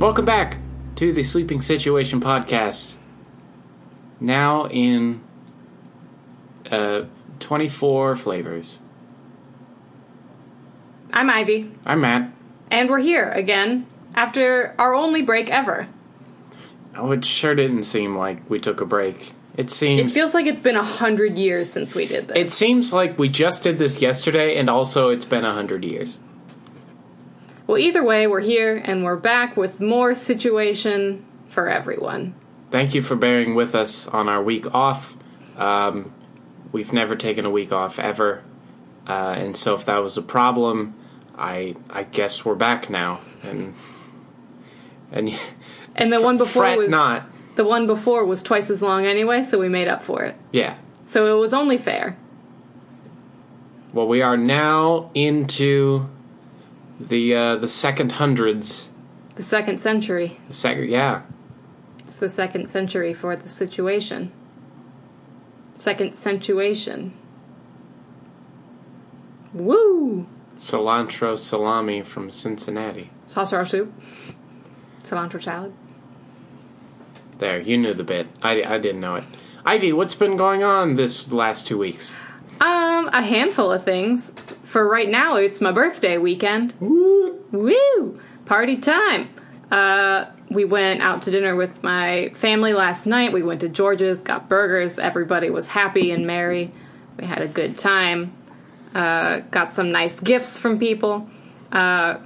Welcome back to the Sleeping Situation podcast. Now in uh, 24 flavors. I'm Ivy, I'm Matt. and we're here again after our only break ever. Oh, it sure didn't seem like we took a break. It seems. It feels like it's been a hundred years since we did this. it seems like we just did this yesterday, and also it's been a hundred years. Well, either way, we're here and we're back with more situation for everyone. Thank you for bearing with us on our week off. Um, we've never taken a week off ever, uh, and so if that was a problem, I I guess we're back now, and and And the one before was not. the one before was twice as long anyway, so we made up for it. Yeah. So it was only fair. Well, we are now into the uh, the second hundreds. The second century. The second, yeah. It's the second century for the situation. Second centuation. Woo! Cilantro salami from Cincinnati. Saucer soup. Cilantro salad. There, you knew the bit. I, I didn't know it. Ivy, what's been going on this last two weeks? Um, a handful of things. For right now, it's my birthday weekend. Woo! Woo! Party time! Uh, we went out to dinner with my family last night. We went to George's, got burgers. Everybody was happy and merry. We had a good time. Uh, got some nice gifts from people. Uh,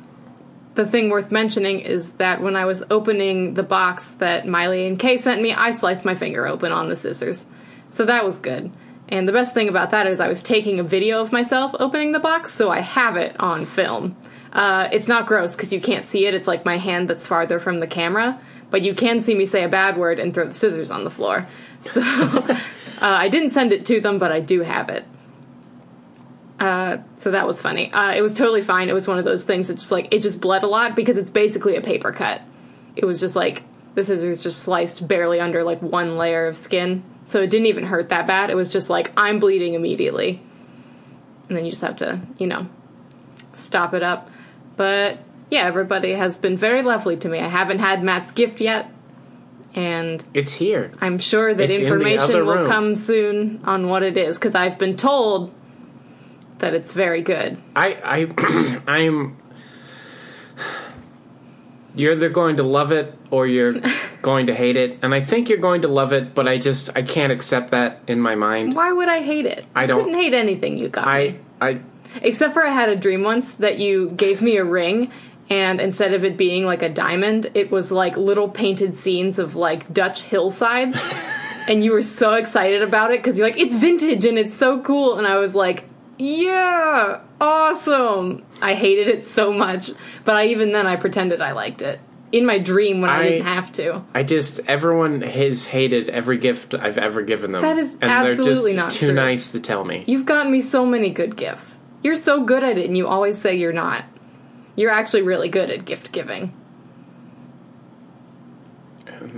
the thing worth mentioning is that when I was opening the box that Miley and Kay sent me, I sliced my finger open on the scissors. So that was good. And the best thing about that is I was taking a video of myself opening the box, so I have it on film. Uh, it's not gross because you can't see it. It's like my hand that's farther from the camera, but you can see me say a bad word and throw the scissors on the floor. So uh, I didn't send it to them, but I do have it. Uh, so that was funny. Uh, it was totally fine. It was one of those things that just like it just bled a lot because it's basically a paper cut. It was just like the scissors just sliced barely under like one layer of skin, so it didn't even hurt that bad. It was just like I'm bleeding immediately, and then you just have to you know stop it up. But yeah, everybody has been very lovely to me. I haven't had Matt's gift yet, and It's here. I'm sure that It's information other will come soon on what it is because I've been told that it's very good. I I I'm. You're either going to love it or you're going to hate it, and I think you're going to love it, but I just I can't accept that in my mind. Why would I hate it? I don't- couldn't hate anything you got I me. I Except for I had a dream once that you gave me a ring and instead of it being like a diamond, it was like little painted scenes of like Dutch hillsides. and you were so excited about it because you're like, it's vintage and it's so cool. And I was like, yeah, awesome. I hated it so much. But I even then I pretended I liked it. In my dream when I, I- didn't have to. I just everyone has hated every gift I've ever given them. That is and they're absolutely just not too true. nice to tell me. You've gotten me so many good gifts. You're so good at it and you always say you're not. You're actually really good at gift giving.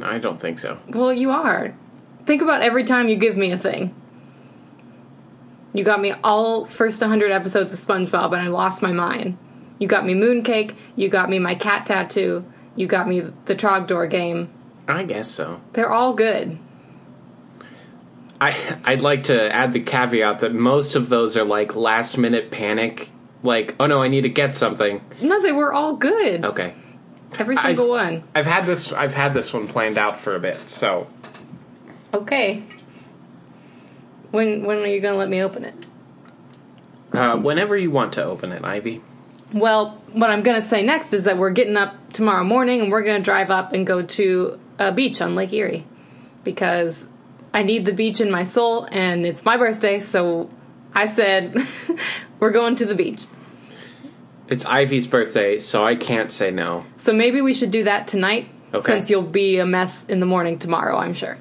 I don't think so. Well, you are. Think about every time you give me a thing. You got me all first 100 episodes of SpongeBob and I lost my mind. You got me Mooncake, you got me my cat tattoo, you got me the Trogdor game. I guess so. They're all good. I I'd like to add the caveat that most of those are like last minute panic. Like, oh no, I need to get something. No, they were all good. Okay. Every single I've- one. I've had this I've had this one planned out for a bit, so Okay. When when are you going to let me open it? uh, whenever you want to open it, Ivy. Well, what I'm going to say next is that we're getting up tomorrow morning and we're going to drive up and go to a beach on Lake Erie because I need the beach in my soul and it's my birthday, so I said we're going to the beach. It's Ivy's birthday, so I can't say no. So maybe we should do that tonight Okay. since you'll be a mess in the morning tomorrow, I'm sure.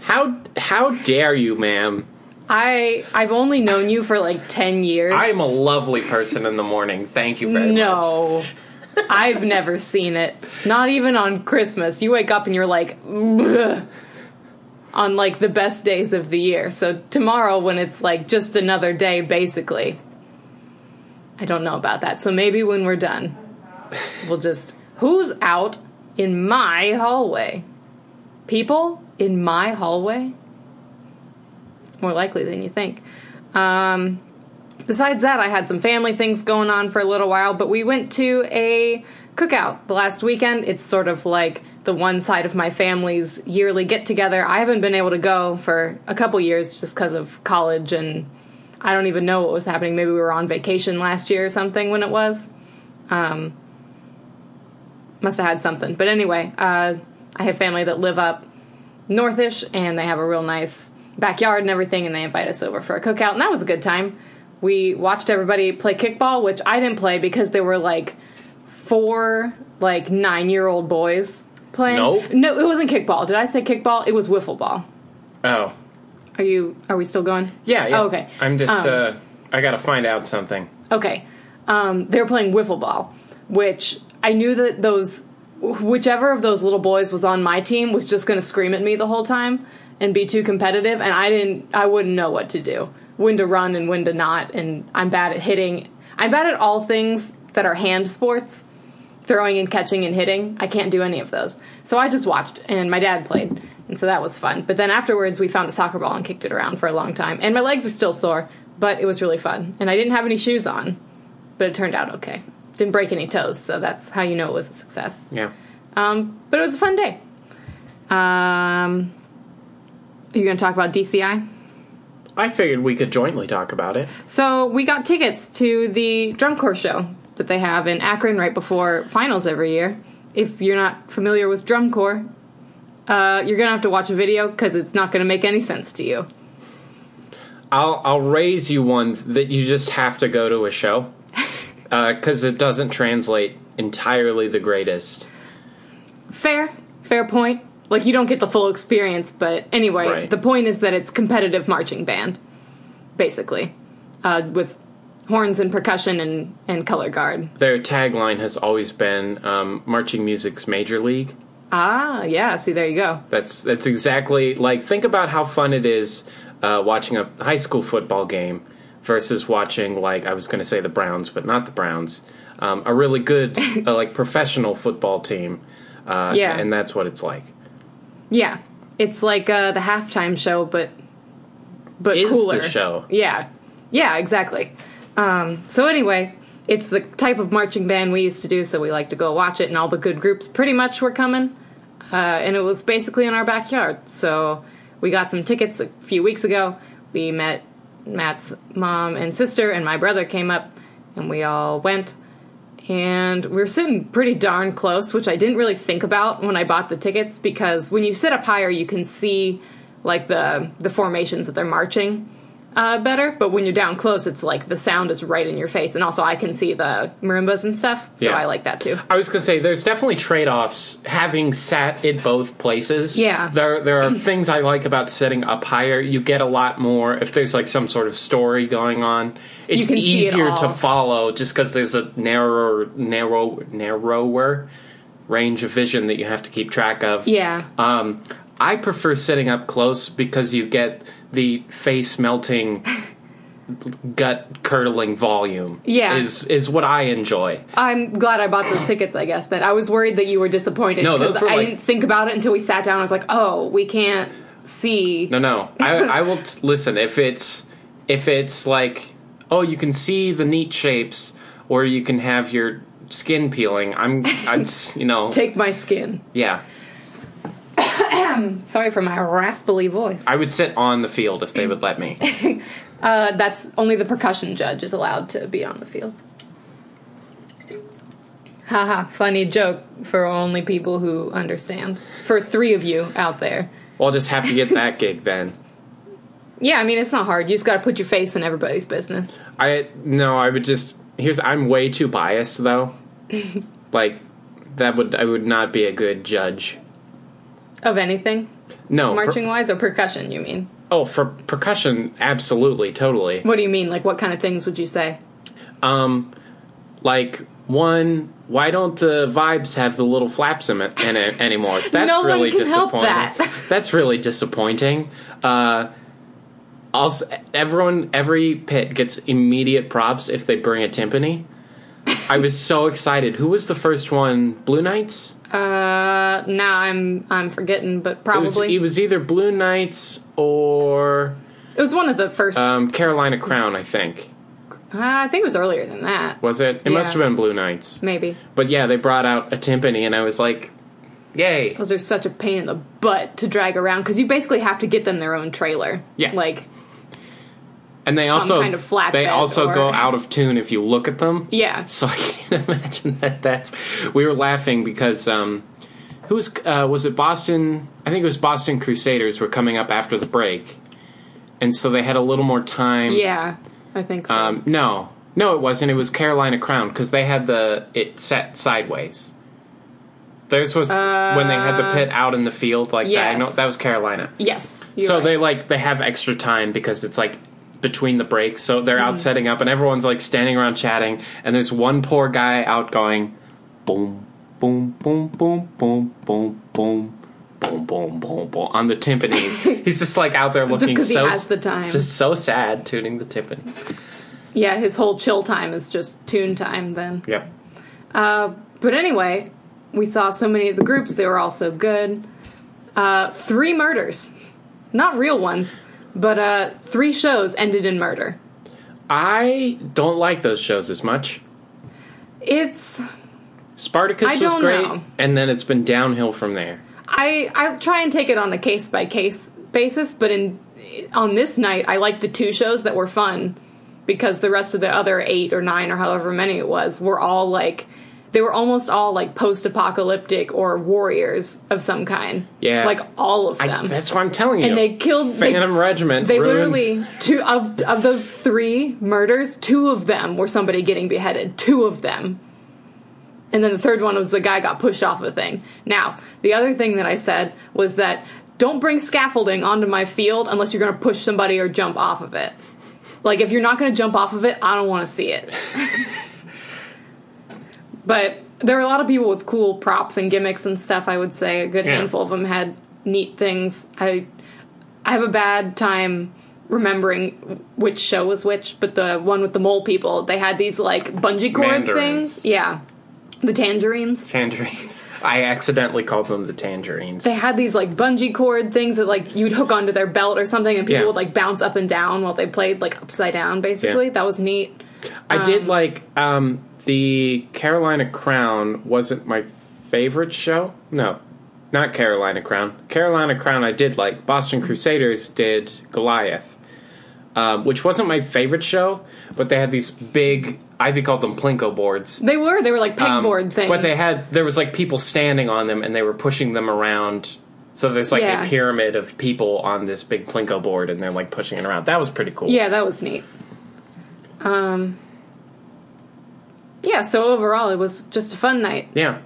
How how dare you, ma'am? I I've only known you for like 10 years. I am a lovely person in the morning. Thank you very much. No. I've never seen it. Not even on Christmas. You wake up and you're like, "Ugh," on like the best days of the year. So tomorrow, when it's like just another day, basically, I don't know about that. So maybe when we're done, we'll just who's out in my hallway. People in my hallway? More likely than you think. Um, besides that, I had some family things going on for a little while, but we went to a cookout the last weekend. It's sort of like the one side of my family's yearly get together. I haven't been able to go for a couple years just because of college and I don't even know what was happening. Maybe we were on vacation last year or something when it was. Um, must have had something. But anyway, uh, I have family that live up northish and they have a real nice backyard and everything, and they invite us over for a cookout, and that was a good time. We watched everybody play kickball, which I didn't play because there were like four like nine year old boys playing. Nope. No, it wasn't kickball. Did I say kickball? It was wiffle ball. Oh, Are you? Are we still going? yeah, yeah. Oh, okay. I'm just. Um, uh, I gotta find out something. Okay. Um, they were playing wiffle ball, which I knew that those, whichever of those little boys was on my team was just going to scream at me the whole time and be too competitive, and I didn't, I wouldn't know what to do, when to run and when to not, and I'm bad at hitting. I'm bad at all things that are hand sports, throwing and catching and hitting. I can't do any of those. So I just watched, and my dad played, and so that was fun. But then afterwards, we found a soccer ball and kicked it around for a long time, and my legs are still sore, but it was really fun, and I didn't have any shoes on but it turned out okay. Didn't break any toes, so that's how you know it was a success. Yeah. Um, but it was a fun day. Um, are you going to talk about DCI? I figured we could jointly talk about it. So we got tickets to the drum corps show that they have in Akron right before finals every year. If you're not familiar with drum corps, uh, you're gonna have to watch a video because it's not gonna make any sense to you. I'll I'll raise you one that you just have to go to a show because it doesn't translate entirely the greatest. Fair, fair point. Like you don't get the full experience, but anyway, Right. the point is that it's competitive marching band, basically, uh, with horns and percussion and and color guard. Their tagline has always been um, "Marching Music's Major League." Ah, yeah. See, there you go. That's that's exactly like think about how fun it is uh, watching a high school football game versus watching like I was going to say the Browns, but not the Browns. Um, a really good uh, like professional football team. Uh, Yeah. and that's what it's like. Yeah, it's like uh, the halftime show, but but Is cooler. the show? Yeah, yeah, exactly. Um, so anyway, it's the type of marching band we used to do, so we like to go watch it, and all the good groups pretty much were coming, uh, and it was basically in our backyard. So we got some tickets a few weeks ago. We met Matt's mom and sister, and my brother came up, and we all went. And we were sitting pretty darn close, which I didn't really think about when I bought the tickets because when you sit up higher, you can see like the the formations that they're marching uh, better. But when you're down close, it's like the sound is right in your face, and also I can see the marimbas and stuff, so Yeah. I like that too. I was gonna say there's definitely trade offs having sat at both places. Yeah. There there are things I like about sitting up higher. You get a lot more if there's like some sort of story going on. It's see it easier to follow just because there's a narrower narrow narrower range of vision that you have to keep track of. Yeah, Um I prefer sitting up close because you get the face melting gut curdling volume. Yeah. Is is what I enjoy. I'm glad I bought those tickets. I guess that I was worried that you were disappointed No, those were, I like- didn't think about it until we sat down. I was like, oh, we can't see. No, no. I, I will t- listen if it's if it's like oh you can see the neat shapes or you can have your skin peeling. I'm I'd you know Take my skin. yeah. Sorry for my raspily voice. I would sit on the field if they would let me. Uh, that's only the percussion judge is allowed to be on the field. Haha, funny joke for only people who understand. For three of you out there. Well, I'll just have to get that gig then. Yeah, I mean, it's not hard. You just gotta put your face in everybody's business. I no, I would just here's I'm way too biased though. like that would I would not be a good judge. Of anything? No, per- Marching wise or percussion, you mean? oh, for percussion, absolutely, totally. What do you mean? Like, what kind of things would you say? Um, like one, why don't the vibes have the little flaps in it, in it anymore? That's No really disappointing. that. That's really disappointing. Uh, also, everyone, every pit gets immediate props if they bring a timpani. I was so excited. Who was the first one? Blue Knights. Uh, now I'm I'm forgetting, but It was, probably it was either Blue Knights or it was one of the first. um, Carolina Crown. I think uh, I think it was earlier than that. was it? It must have been Blue Knights. Maybe But yeah, they brought out a timpani, and I was like, "Yay!" those are such a pain in the butt to drag around because you basically have to get them their own trailer. Yeah. like And they also kind of flatbed they also or- go out of tune if you look at them. yeah, So I can't imagine that. That's we were laughing because um, who was uh, was it Boston? I think it was Boston Crusaders were coming up after the break, and so they had a little more time. yeah, I think so. Um, no, no, it wasn't. It was Carolina Crown because they had the it set sideways. Theirs was when they had the pit out in the field like Uh, yes. that. No, that was Carolina. yes, so right. they like they have extra time because it's like between the breaks. So they're Mm-hmm. out setting up, and everyone's like standing around chatting. And there's one poor guy out going, boom, boom, boom, boom, boom, boom, boom. Boom, boom, boom, boom on the timpanis. He's just like out there looking he so has the time. just so sad tuning the timpanis. yeah, his whole chill time is just tune time then. Yep. Uh, but anyway, we saw so many of the groups; they were all so good. Uh, three murders, not real ones, but uh, three shows ended in murder. I don't like those shows as much. It's Spartacus I was great, know. and then it's been downhill from there. I I try and take it on a case by case basis, but in on this night, I liked the two shows that were fun because the rest of the other eight or nine or however many it was were all like they were almost all like post apocalyptic or warriors of some kind. Yeah. like all of I, them. that's what I'm telling you. and they killed they, Phantom Regiment. They ruined- literally two of of those three murders, two of them were somebody getting beheaded. Two of them. And then the third one was the guy got pushed off a thing. Now, the other thing that I said was that don't bring scaffolding onto my field unless you're going to push somebody or jump off of it. Like if you're not going to jump off of it, I don't want to see it. but there are a lot of people with cool props and gimmicks and stuff. I would say a good Yeah. handful of them had neat things. I I have a bad time remembering which show was which, but the one with the mole people, they had these like bungee cord Mandarins. things. Yeah. The tangerines. Tangerines. I accidentally called them the tangerines. They had these like bungee cord things that like you'd hook onto their belt or something and people Yeah. would like bounce up and down while they played like upside down basically. Yeah. That was neat. I did like um, the Carolina Crown. Wasn't my favorite show. No, not Carolina Crown. Carolina Crown. I did like. Boston Crusaders did Goliath, um, which wasn't my favorite show. But they had these big. Ivy called them plinko boards. They were they were like Um, pegboard things. But they had there was like people standing on them and they were pushing them around. So there's like Yeah. a pyramid of people on this big plinko board and they're like pushing it around. That was pretty cool. Yeah, that was neat. Um Yeah, so overall it was just a fun night. Yeah.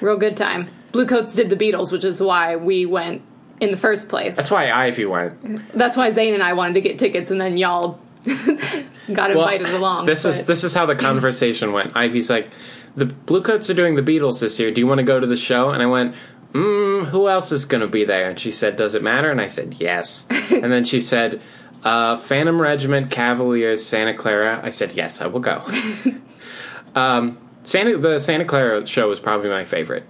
Real good time. Bluecoats did the Beatles, which is why we went in the first place. That's why Ivy went. That's why Zane and I wanted to get tickets and then y'all got invited along. This is this is how the conversation went. Ivy's like, "The Bluecoats are doing the Beatles this year. Do you want to go to the show?" And I went, mm, "Who else is going to be there?" And she said, "Does it matter?" And I said, "Yes." and then she said, uh, "Phantom Regiment, Cavaliers, Santa Clara." I said, "Yes, I will go." um, Santa the Santa Clara show was probably my favorite.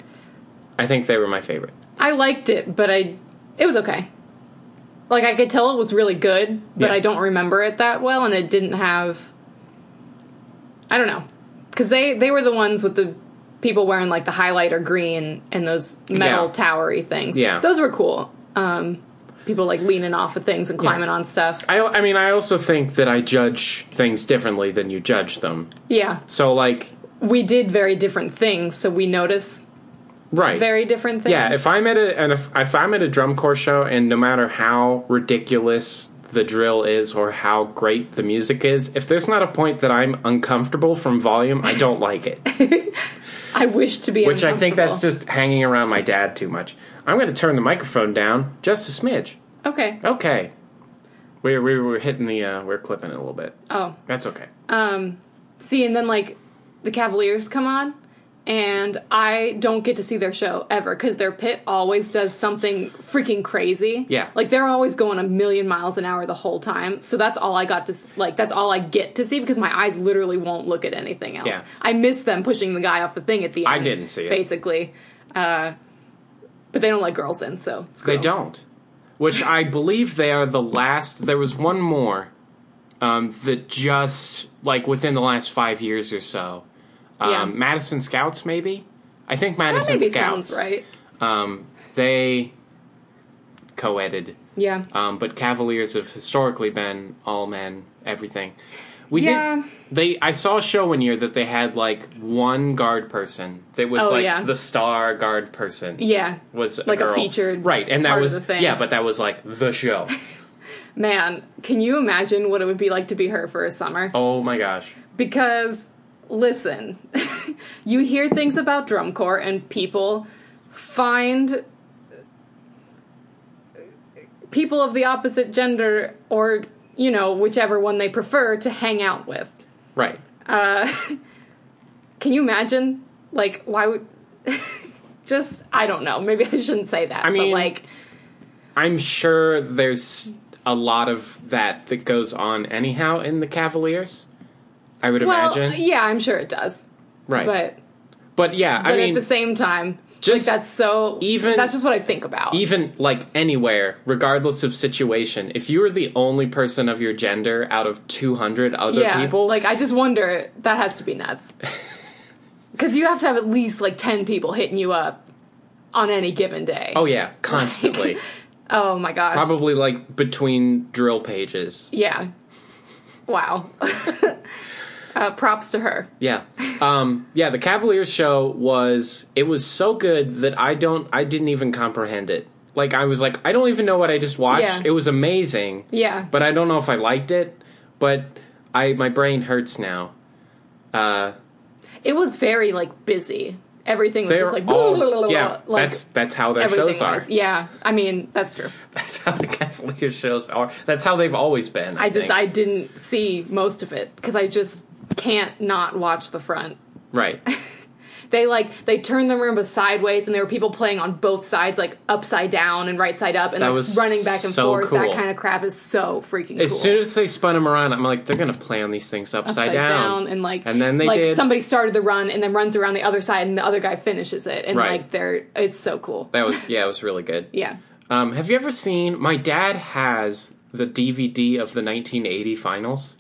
I think they were my favorite. I liked it, but I it was okay. Like I could tell it was really good, but Yeah. I don't remember it that well, and it didn't have. I don't know, because they they were the ones with the people wearing like the highlighter green and those metal Yeah. towery things. Yeah. those were cool. Um, people like leaning off of things and climbing Yeah. on stuff. I, I mean, I also think that I judge things differently than you judge them. Yeah, So, like, we did very different things, so we notice right? very different things. Yeah, if I'm at a and if, if I'm at a drum corps show and no matter how ridiculous the drill is or how great the music is, if there's not a point that I'm uncomfortable from volume, I don't like it. I wish to be. Which I think that's just hanging around my dad too much. I'm going to turn the microphone down just a smidge. okay. Okay. We we were hitting the uh, we're clipping it a little bit. Oh, That's okay. um, see, and then like the Cavaliers come on, and I don't get to see their show ever because their pit always does something freaking crazy. Yeah. like they're always going a million miles an hour the whole time. So that's all I got to like. That's all I get to see because my eyes literally won't look at anything else. Yeah. I miss them pushing the guy off the thing at the end. I didn't see it. basically, uh, but they don't let girls in, so They don't. Which I believe they are the last. There was one more um, that just like within the last five years or so. Um, Yeah. Madison Scouts, maybe. I think Madison Scouts. right. Um, they co-edited, Yeah. um, but Cavaliers have historically been all men, everything. We Yeah. did. They. I saw a show one year that they had like one guard person that was Oh, like yeah. the star guard person Yeah. was Like a featured right and that was the thing. yeah but that was like the show Man, can you imagine what it would be like to be her for a summer? oh my gosh Because, listen, you hear things about drum corps and people find people of the opposite gender or, you know, whichever one they prefer to hang out with. right Uh, can you imagine? Like, why would. Just, I don't know. Maybe I shouldn't say that. I mean, but like, i'm sure there's a lot of that that goes on anyhow in the cavaliers i would well, imagine yeah, I'm sure it does. right but, But yeah but i mean at the same time, just like that's so even- that's just what I think about. even like anywhere regardless of situation if you were the only person of your gender out of 200 other yeah, people like I just wonder that has to be nuts. Because you have to have at least like ten people hitting you up on any given day. oh yeah constantly Oh my gosh. probably like between drill pages Yeah. Wow. uh, props to her. Yeah. Um, yeah, the Cavaliers show was it was so good that I don't I didn't even comprehend it. Like I was like I don't even know what I just watched. Yeah. It was amazing, Yeah. but I don't know if I liked it. But I my brain hurts now. Uh It was very like busy. Everything was just like all yeah, like that's that's how their shows are. was. Yeah. I mean, that's true. That's how the Cavaliers shows are. That's how they've always been. I, I just. I didn't see most of it because I just can't not watch the front. right. They like they turned the marimba sideways, and there were people playing on both sides, like upside down and right side up, and That like was running back and so forth. cool. That kind of crap is so freaking As cool. soon as they spun them around, I'm like, they're gonna play on these things upside, upside down. and like And then they like did. somebody started the run and then runs around the other side, and the other guy finishes it, and Right. like they're it's so cool. That was yeah, it was really good. Yeah. Um, have you ever seen? My dad has the DVD of the 1980 finals.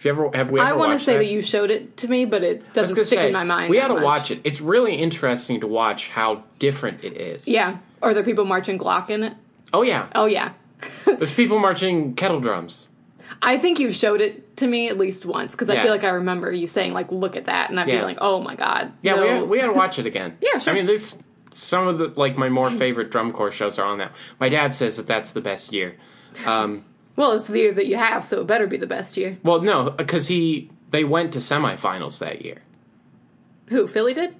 Have you ever? Have we? Ever I want to say that? that you showed it to me, but it doesn't stick say, in my mind. We had to much. watch it. It's really interesting to watch how different it is. Yeah. Are there people marching Glock in it? Oh yeah. Oh yeah. There's people marching kettle drums. I think you showed it to me at least once because I feel like I remember you saying like, "Look at that," and I'd Yeah. be like, "Oh my god." Yeah, no. we had, we had to watch it again. Yeah, sure. I mean, there's some of the like my more favorite drum corps shows are on that. My dad says that that's the best year. Um, Well, it's the year that you have, so it better be the best year. well, no, because he they went to semifinals that year. Who Philly did?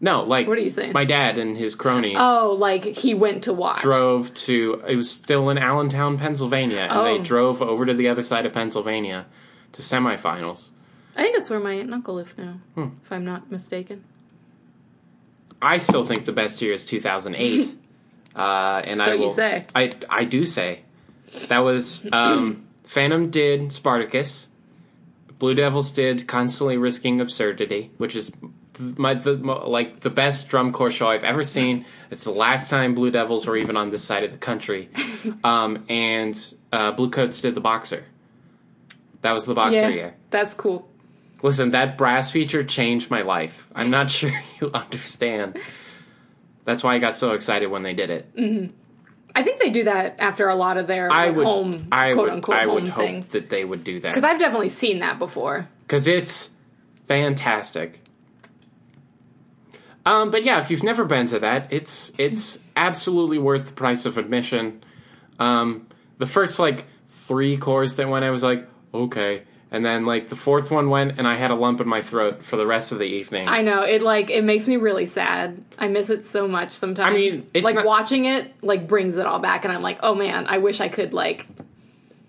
No, like What are you saying? My dad and his cronies. Oh, like he went to watch. drove to it was still in Allentown, Pennsylvania, and they Oh. drove over to the other side of Pennsylvania to semifinals. I think that's where my aunt and uncle live now, Hmm. if I'm not mistaken. I still think the best year is 2008. uh, and So I you will say. I I do say. That was um, Phantom did Spartacus. Blue Devils did Constantly Risking Absurdity, which is my the, like the best drum corps show I've ever seen. it's the last time Blue Devils were even on this side of the country. Um, and uh, Blue Coats did the Boxer. That was the Boxer Yeah, year. that's cool. Listen, that brass feature changed my life. I'm not sure you understand. That's why I got so excited when they did it. I think they do that after a lot of their I like, would, home, I quote would, unquote, I home would hope things. that they would do that Because I've definitely seen that before. because it's fantastic. Um, but yeah, if you've never been to that, it's it's absolutely worth the price of admission. Um, the first like three corps that went, I was like, okay, and then like the fourth one went, and I had a lump in my throat for the rest of the evening. I know it like it makes me really sad. I miss it so much sometimes. I mean, it's like not- watching it like brings it all back, and I'm like, oh man, I wish I could like.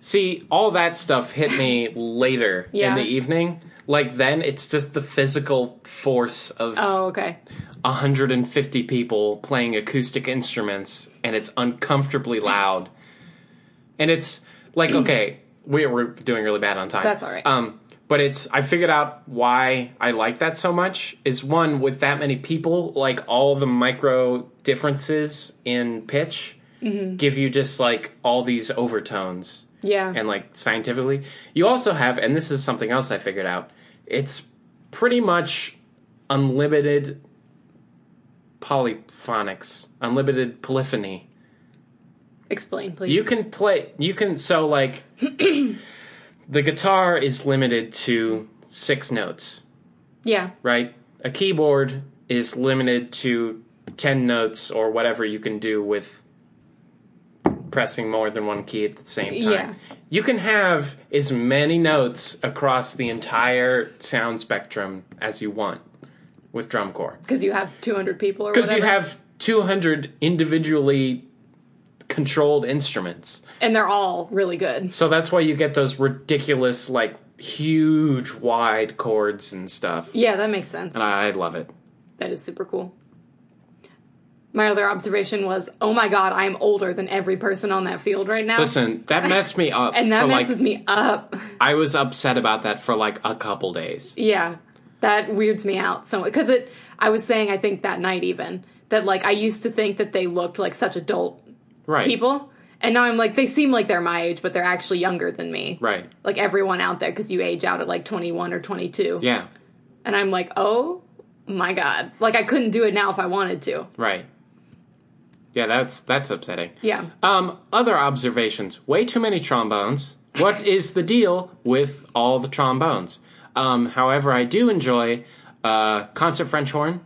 See, all that stuff hit me later Yeah. in the evening, like then it's just the physical force of Oh, okay. 150 people playing acoustic instruments and it's uncomfortably loud. And it's like okay, we we're doing really bad on time. That's all right. Um but it's I figured out why I like that so much is one with that many people like all the micro differences in pitch Mm-hmm. give you just like all these overtones Yeah. and like scientifically. You also have, and this is something else I figured out. It's pretty much unlimited polyphonics, unlimited polyphony. Explain, please. You can play. You can so like the guitar is limited to six notes, Yeah. right? A keyboard is limited to ten notes or whatever you can do with pressing more than one key at the same time. Yeah. You can have as many notes across the entire sound spectrum as you want with drum corps. Because you have 200 people or Because you have 200 individually controlled instruments. and they're all really good. So that's why you get those ridiculous, like, huge, wide chords and stuff. Yeah, that makes sense. And I love it. That is super cool. My other observation was, oh my god, I'm older than every person on that field right now. Listen, that messed me up. and that for, like, messes me up. I was upset about that for like a couple days. Yeah, that weirds me out so because it. I was saying, I think that night even that like I used to think that they looked like such adult Right. people, and now I'm like they seem like they're my age, but they're actually younger than me. Right. Like everyone out there, because you age out at like 21 or 22, Yeah. and I'm like, oh my god, like I couldn't do it now if I wanted to. Right. Yeah, that's that's upsetting. Yeah. Um, other observations: way too many trombones. What is the deal with all the trombones? Um, however, I do enjoy uh, concert French horn.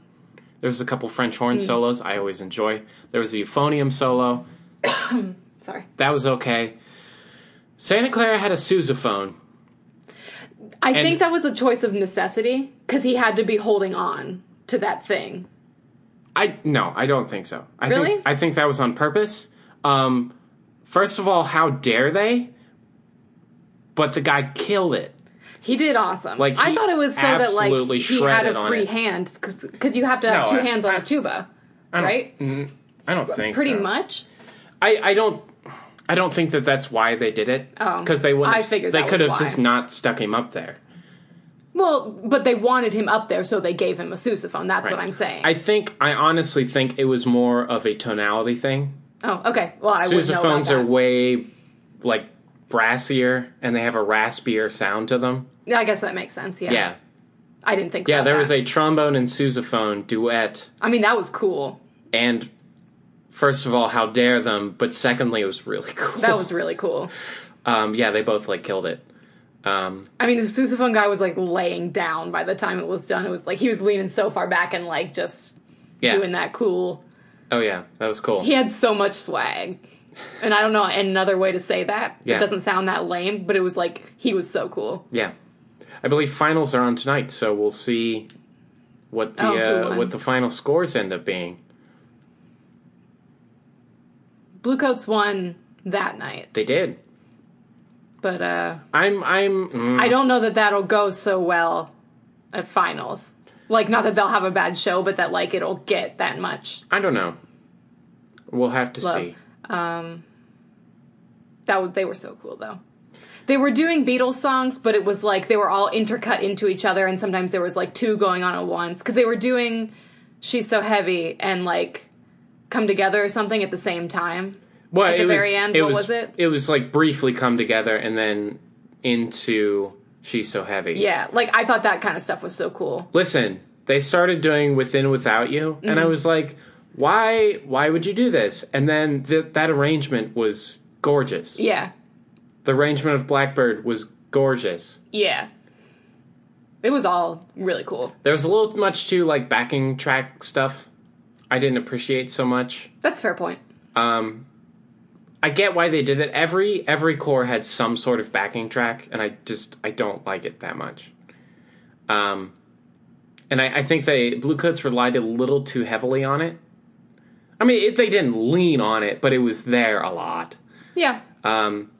There's a couple French horn solos I always enjoy. There was a euphonium solo Sorry. that was okay. Santa Clara had a sousaphone. I think that was a choice of necessity because he had to be holding on to that thing. I no, I don't think so. I Really? think I think that was on purpose. Um, first of all, how dare they? But the guy killed it. He did awesome. Like, I thought it was so that like he had a free hand because you have to have No, two I- hands on I- a tuba, I right? mm, I don't think Pretty so. much. I, I don't. I don't think that that's why they did it. Oh, because they wouldn't. I figured they that could have just not stuck him up there. Well, but they wanted him up there, so they gave him a sousaphone. That's what I'm saying. I think. I honestly think it was more of a tonality thing. oh, okay. Well, I would know about Sousaphones are way like brassier, and they have a raspier sound to them. Yeah, I guess that makes sense. Yeah. Yeah, I didn't think. yeah. There was a trombone and sousaphone duet, I mean, that was cool. and first of all, how dare them? But secondly, it was really cool. That was really cool. um, yeah, they both like killed it. Um, I mean, the sousaphone guy was like laying down by the time it was done. It was like he was leaning so far back and like just yeah. doing that cool. Oh yeah, that was cool. He had so much swag. And I don't know another way to say that. Yeah. It doesn't sound that lame, but it was like he was so cool. Yeah, I believe finals are on tonight, so we'll see what the Oh, uh, what the final scores end up being. Bluecoats won that night, They did. but uh I'm I'm mm, I don't know that that'll go so well at finals. Like not that they'll have a bad show, but that like it'll get that much. I don't know. We'll have to Love. see. Um that w- they were so cool though. They were doing Beatles songs, but it was like they were all intercut into each other, and sometimes there was like two going on at once because they were doing "She's So Heavy" and like "Come Together" or something at the same time. Well, At the it was, very end, it what was, was it? It was like briefly come together and then into she's so heavy. Yeah, like I thought that kind of stuff was so cool. Listen, they started doing within without you, and Mm-hmm. I was like, why? Why would you do this? And then th- that arrangement was gorgeous. Yeah, The arrangement of Blackbird was gorgeous. yeah. It was all really cool. There was a little much too like backing track stuff. I didn't appreciate so much. That's a fair point. Um, I get why they did it. Every every corps had some sort of backing track, and I just I don't like it that much. Um, and I, I think they Blue Coats relied a little too heavily on it. I mean, it, they didn't lean on it, but it was there a lot. Yeah, Um,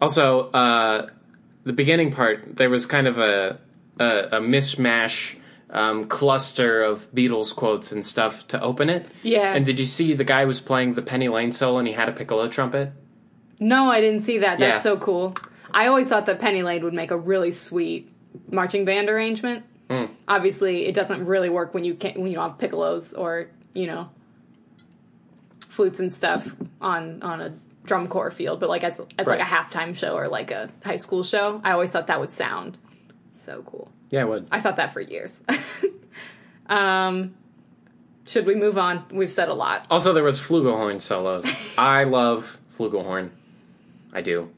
also, uh, the beginning part there was kind of a a, a mishmash um, cluster of Beatles quotes and stuff to open it. Yeah. And did you see the guy was playing the Penny Lane solo and he had a piccolo trumpet? No, I didn't see that. That's Yeah. so cool. I always thought that Penny Lane would make a really sweet marching band arrangement. Hmm. Obviously, it doesn't really work when you can't when you don't have piccolos or you know flutes and stuff on on a drum corps field. But like as as like a halftime show or like a high school show, I always thought that would sound so cool. Yeah, what? I thought that for years. um, should we move on? We've said a lot. Also, there was flugelhorn solos. I love flugelhorn. I do.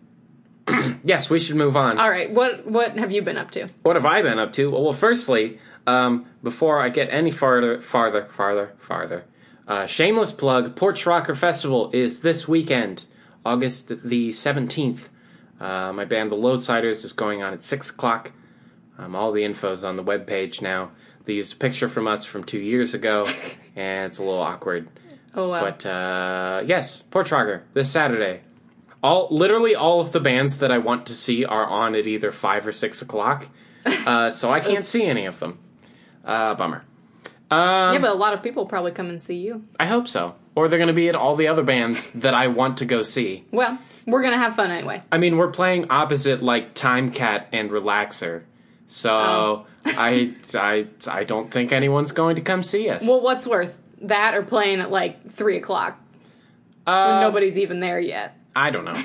yes, we should move on. All right, what what have you been up to? What have I been up to? Well, well firstly, um, before I get any farther, farther, farther, farther, uh, shameless plug: PorchRokr Festival is this weekend, August the seventeenth. Uh, my band, the Lowsiders, is going on at six o'clock. Um, all the info's on the webpage now. They used a picture from us from two years ago, and it's a little awkward. Oh wow. But uh, yes, PorchRokr this Saturday. All literally all of the bands that I want to see are on at either five or six o'clock, uh, so I can't see any of them. Uh, bummer. Um, yeah, but a lot of people probably come and see you. I hope so. Or they're going to be at all the other bands that I want to go see. Well, we're gonna have fun anyway. I mean, we're playing opposite like Time Cat and Relaxer, so Oh. I, I I don't think anyone's going to come see us. Well, what's worth that or playing at like three o'clock when uh, nobody's even there yet? I don't know.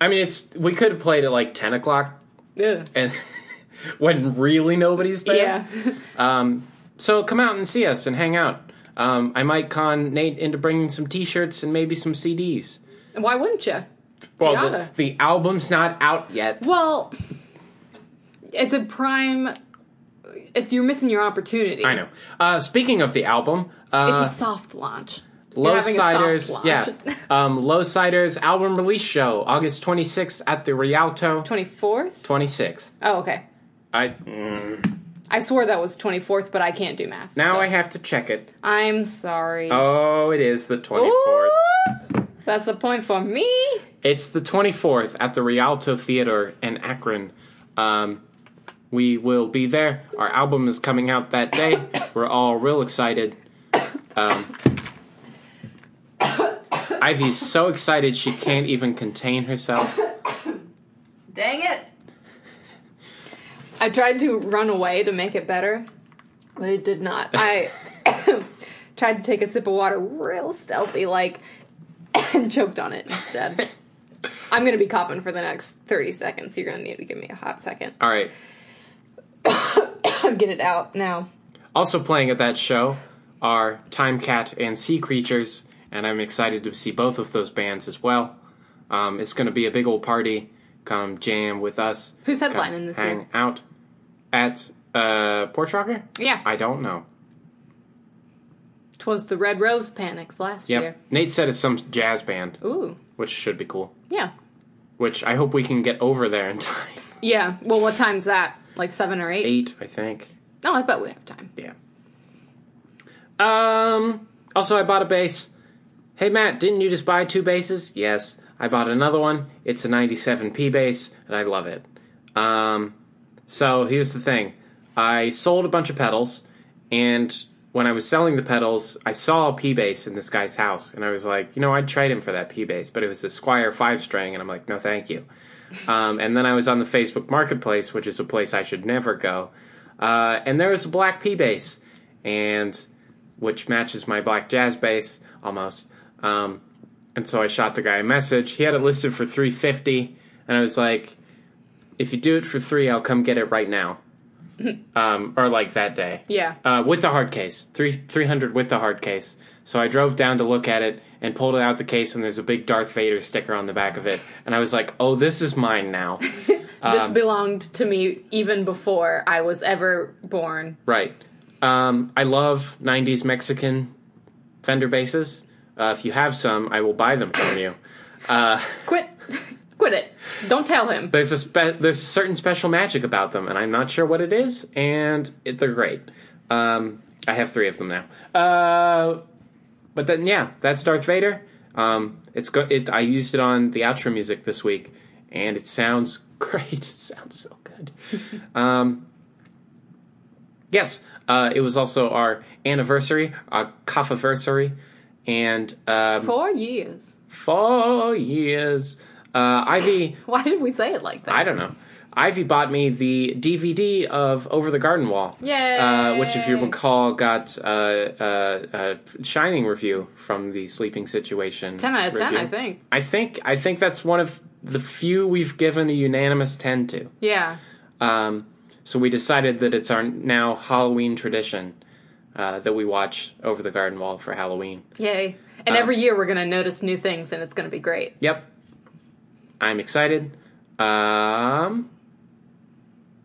I mean, it's we could have played at like ten o'clock Ugh. and when really nobody's there. Yeah. Um, so come out and see us and hang out. Um, I might con Nate into bringing some T-shirts and maybe some CDs. Why wouldn't you? Well, the, the album's not out yet. Well, it's a prime. It's you're missing your opportunity. I know. Uh, speaking of the album, uh, It's a soft launch. Low Ciders, yeah, um, Low Ciders album release show August 26th at the Rialto. Twenty fourth. 26th. Oh, okay. I mm, I swore that was twenty fourth, but I can't do math. now so- I have to check it. I'm sorry. Oh, it is the 24th. Ooh, that's a point for me. It's the 24th at the Rialto Theater in Akron. Um, we will be there. Our album is coming out that day. We're all real excited. Um, Ivy's so excited she can't even contain herself. Dang it. I tried to run away to make it better, but it did not. I tried to take a sip of water real stealthy, like, and choked on it instead. I'm gonna be coughing for the next 30 seconds. You're gonna need to give me a hot second. All right. Get it out now. Also playing at that show are Time Cat and Sea Creatures, and I'm excited to see both of those bands as well. Um, it's going to be a big old party. Come jam with us. Who's headlining this hang year? out at uh, PorchRokr? Yeah, I don't know. twas the Red Rose Panics last Yep. year. Nate said it's some jazz band, Ooh, which should be cool. yeah, Which I hope we can get over there in time. yeah. Well, what time's that? Like seven or eight? Eight, I think. No, I bet we have time. Yeah. Um. Also, I bought a bass. Hey Matt, didn't you just buy two basses? Yes, I bought another one. It's a 97p bass, and I love it. Um. So here's the thing. I sold a bunch of pedals, and when I was selling the pedals, I saw a P bass in this guy's house, and I was like, you know, I'd trade him for that P bass, but it was a Squier five string, and I'm like, no, thank you. Um, and then I was on the Facebook Marketplace, which is a place I should never go, uh, and there was a black P bass, and which matches my black jazz bass almost. Um, and so I shot the guy a message. He had it listed for three fifty, and I was like, "If you do it for three, I'll come get it right now." um, or like that day Yeah. uh, with the hard case, three three hundred with the hard case. So I drove down to look at it and pulled it out the case, and there's a big Darth Vader sticker on the back of it, and I was like, "Oh, this is mine now." This belonged to me even before I was ever born. right. Um, I love '90s Mexican Fender basses. Uh, if you have some, I will buy them from you. Uh, Quit. Quit it. Don't tell him. there's a spe- there's certain special magic about them, and I'm not sure what it is, and it, they're great. Um, I have three of them now. Uh, but then, yeah, that's Darth Vader. Um, it's go- it. I used it on the outro music this week, and it sounds great. It sounds so good. um, Yes, uh, it was also our anniversary, our anniversary, and um, Four years. four years. Uh, Ivy, Why did we say it like that? I don't know. Ivy bought me the DVD of Over the Garden Wall. Yay! Uh, which, if you recall, got uh, uh, a shining review from the Sleeping Situation. 10 out of 10, review. I think. I think I think that's one of the few we've given a unanimous ten to. Yeah. Um, so we decided that it's our now Halloween tradition uh, that we watch Over the Garden Wall for Halloween. Yay. And every year we're going to notice new things and it's going to be great. Yep, I'm excited. Um,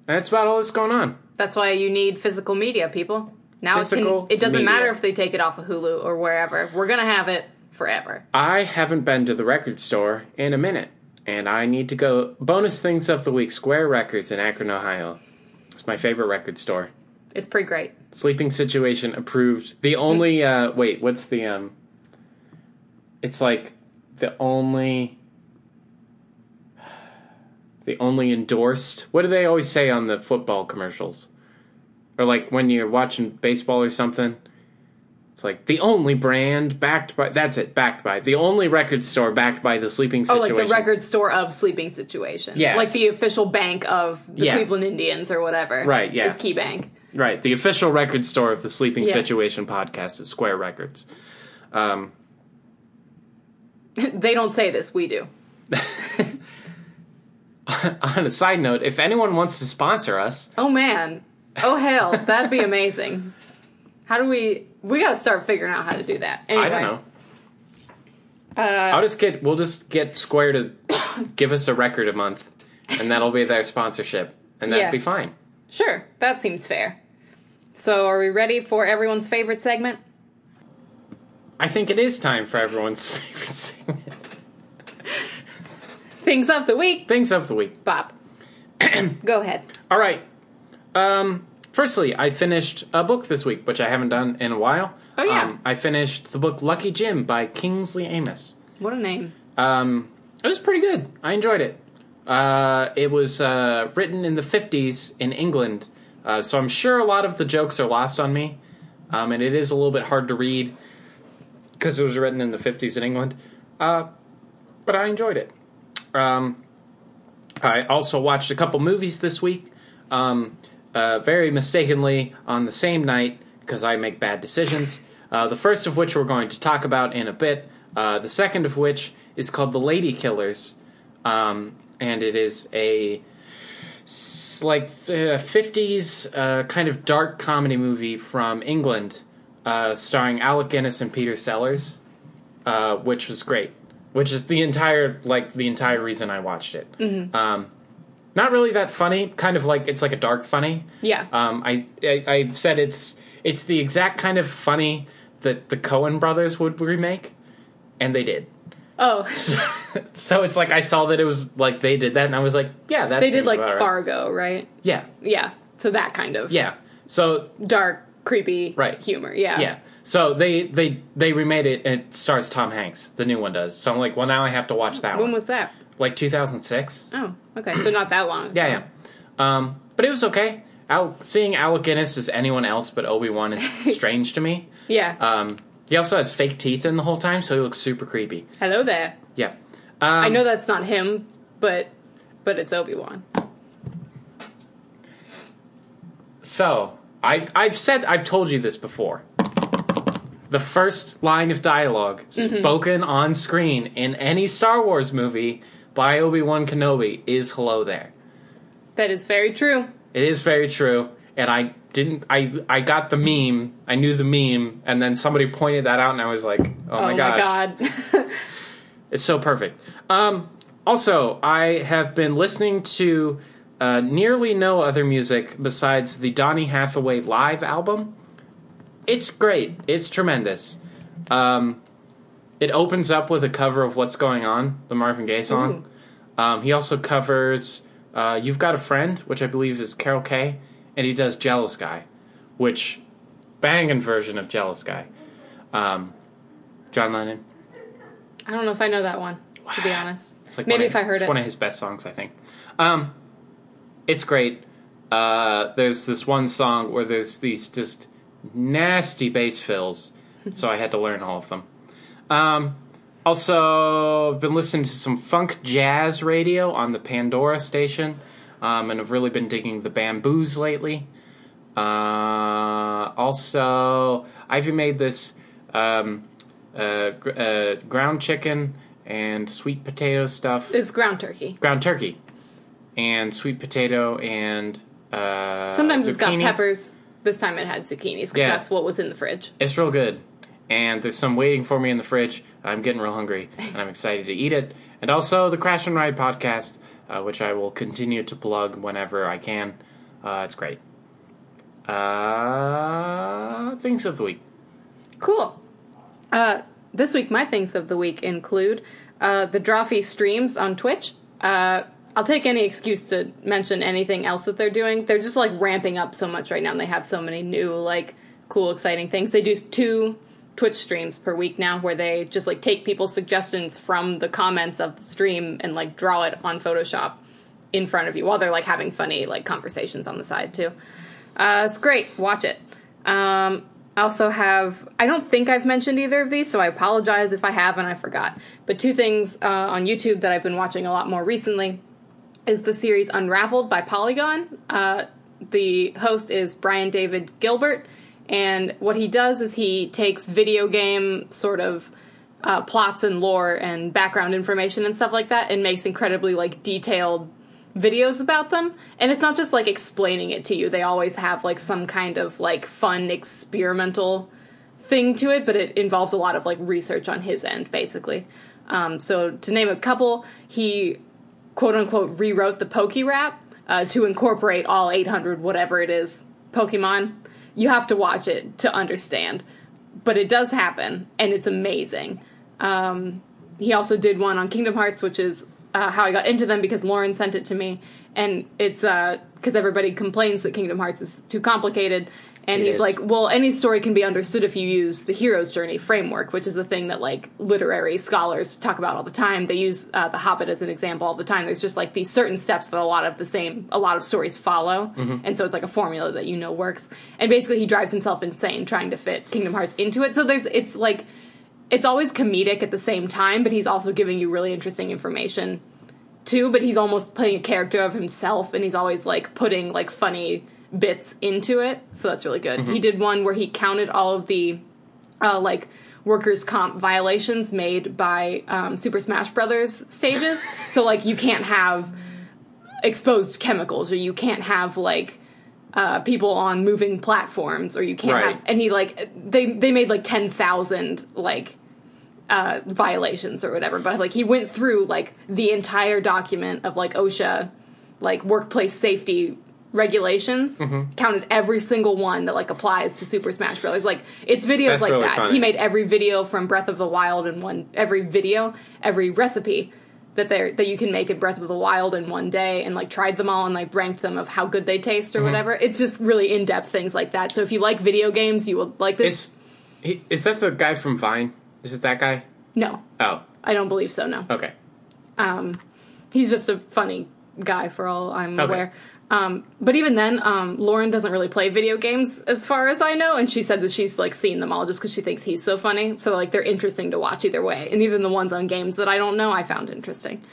that's about all that's going on. That's why you need physical media, people. Now it, Physical can, it doesn't media. matter if they take it off of Hulu or wherever. We're going to have it forever. I haven't been to the record store in a minute, and I need to go. Bonus things of the week: Square Records in Akron, Ohio. It's my favorite record store. It's pretty great. Sleeping Situation approved. The only uh wait, what's the um It's like the only the only endorsed. What do they always say on the football commercials? Or like when you're watching baseball or something? It's like the only brand backed by that's it, backed by the only record store backed by the Sleeping situation. Oh, like the record store of Sleeping Situation. Yes. Like the official bank of the Yeah. Cleveland Indians or whatever. Right, yeah. Is Key Bank. Right, the official record store of the Sleeping Yeah. Situation podcast is Square Records. Um they don't say this, we do. on a side note, if anyone wants to sponsor us, Oh man. Oh hell, that'd be amazing. How do we we got to start figuring out how to do that. Anyway, I don't know. Uh, I'll just get we'll just get Square to give us a record a month, and that'll be their sponsorship, and that'd Yeah. be fine. Sure, that seems fair. So, are we ready for everyone's favorite segment? I think it is time for everyone's favorite segment, Things of the week. things of the week. Bob. Go ahead. All right. Um, firstly, I finished a book this week, which I haven't done in a while. Oh, yeah. Um, I finished the book Lucky Jim by Kingsley Amis. What a name. Um, it was pretty good. I enjoyed it. Uh, it was uh, written in the 50s in England, uh, so I'm sure a lot of the jokes are lost on me. Um, and it is a little bit hard to read because it was written in the 50s in England. Uh, but I enjoyed it. Um, I also watched a couple movies this week, um, uh, very mistakenly on the same night because I make bad decisions. Uh, the first of which we're going to talk about in a bit. Uh, the second of which is called The Lady Killers, um, and it is a like uh, 50s uh, kind of dark comedy movie from England, uh, starring Alec Guinness and Peter Sellers, which was great. Which is the entire like the entire reason I watched it. Um, not really that funny. Kind of like it's like a dark funny. Yeah. Um, I, I I said it's it's the exact kind of funny that the Coen brothers would remake, and they did. oh, so it's like I saw that it was like they did that, and I was like, yeah, that they did like about right. Fargo, right? Yeah, Yeah. So that kind of yeah. So dark, creepy Right. humor. Yeah. yeah, so they they they remade it, and it stars Tom Hanks. The new one does. So I'm like, well, now I have to watch that When one. was that? like 2006. Oh, okay. So not that long. Yeah, yeah. Um, but it was okay. Al- seeing Alec Guinness as anyone else but Obi Wan is strange to me. Yeah. Um, he also has fake teeth in the whole time, so he looks super creepy. Hello there. Yeah. Um, I know that's not him, but but it's Obi Wan. So I I've said I've told you this before. The first line of dialog Mm-hmm. spoken on screen in any Star Wars movie by Obi Wan Kenobi is "Hello there." That is very true. It is very true, and I didn't. I I got the meme. I knew the meme, and then somebody pointed that out, and I was like, "Oh, Oh my my god. it's so perfect." Um, also, I have been listening to uh, nearly no other music besides the Donny Hathaway live album. It's great. It's tremendous. Um, it opens up with a cover of "What's Going On," the Marvin Gaye song. Um, he also covers uh, "You've Got a Friend," which I believe is Carol Kay, and he does "Jealous Guy," which banging version of "Jealous Guy." Um, John Lennon. I don't know if I know that one, to be honest. It's like Maybe one if of, I heard it. one of his best songs, I think. Um, it's great. uh, there's this one song where there's these just nasty bass fills, so I had to learn all of them. Um, also, I've been listening to some funk jazz radio on the Pandora station, um, and I've really been digging the bamboos lately. Uh, also, Ivy made this um, uh, gr- uh, ground chicken and sweet potato stuff. It's ground turkey. ground turkey and sweet potato and uh, Sometimes it's got peppers. This time it had zucchinis because Yeah. that's what was in the fridge. It's real good, and there's some waiting for me in the fridge. and I'm getting real hungry, and I'm excited to eat it. And also the Crash and Ride podcast, uh, which I will continue to plug whenever I can. Uh, it's great. Uh, things of the week. Cool. Uh, this week, my things of the week include uh, the Drawfee streams on Twitch. Uh, I'll take any excuse to mention anything else that they're doing. They're just like ramping up so much right now, and they have so many new, like, cool, exciting things. They do two Twitch streams per week now where they just like take people's suggestions from the comments of the stream and like draw it on Photoshop in front of you while they're like having funny like conversations on the side too. Uh, it's great. Watch it. Um, I also have, I don't think I've mentioned either of these, so I apologize if I have and I forgot. But two things uh, on YouTube that I've been watching a lot more recently is the series Unraveled by Polygon. Uh, the host is Brian David Gilbert, and what he does is he takes video game sort of uh, plots and lore and background information and stuff like that and makes incredibly like detailed videos about them. And it's not just like explaining it to you. They always have like some kind of like fun experimental thing to it but it involves a lot of like research on his end basically. Um, so to name a couple he quote unquote rewrote the poke rap uh, to incorporate all 800 whatever it is pokemon. You have to watch it to understand. But it does happen and it's amazing. Um, he also did one on Kingdom Hearts, which is uh, how I got into them because Lauren sent it to me, and it's because everybody complains that Kingdom Hearts is too complicated, and It he's is. like, well, any story can be understood if you use the hero's journey framework, which is the thing that like literary scholars talk about all the time. They use uh, the Hobbit as an example all the time. There's just like these certain steps that a lot of the same, a lot of stories follow, and so it's like a formula that you know works. And basically, he drives himself insane trying to fit Kingdom Hearts into it. So there's, it's like it's always comedic at the same time, but he's also giving you really interesting information too. But he's almost playing a character of himself, and he's always like putting like funny bits into it. So that's really good. He did one where he counted all of the uh, like workers' comp violations made by um, Super Smash Brothers stages. so like you can't have exposed chemicals, or you can't have like uh, people on moving platforms, or you can't Right. have. And he like they they made like ten thousand like uh, violations or whatever. But like he went through like the entire document of like OSHA, like workplace safety regulations, Mm-hmm. counted every single one that like applies to Super Smash Bros. Like it's videos That's like really that. funny. He made every video from Breath of the Wild in one every video, every recipe that they that you can make in Breath of the Wild in one day and like tried them all and like ranked them of how good they taste or Mm-hmm. whatever. It's just really in depth things like that. So if you like video games, you will like this. He, is that the guy from Vine? Is it that guy? no, Oh, I don't believe so. No. okay. Um, he's just a funny guy for all I'm Okay. aware. Um, but even then, um, Lauren doesn't really play video games as far as I know, and she said that she's like seen them all just because she thinks he's so funny. So like they're interesting to watch either way, and even the ones on games that I don't know, I found interesting.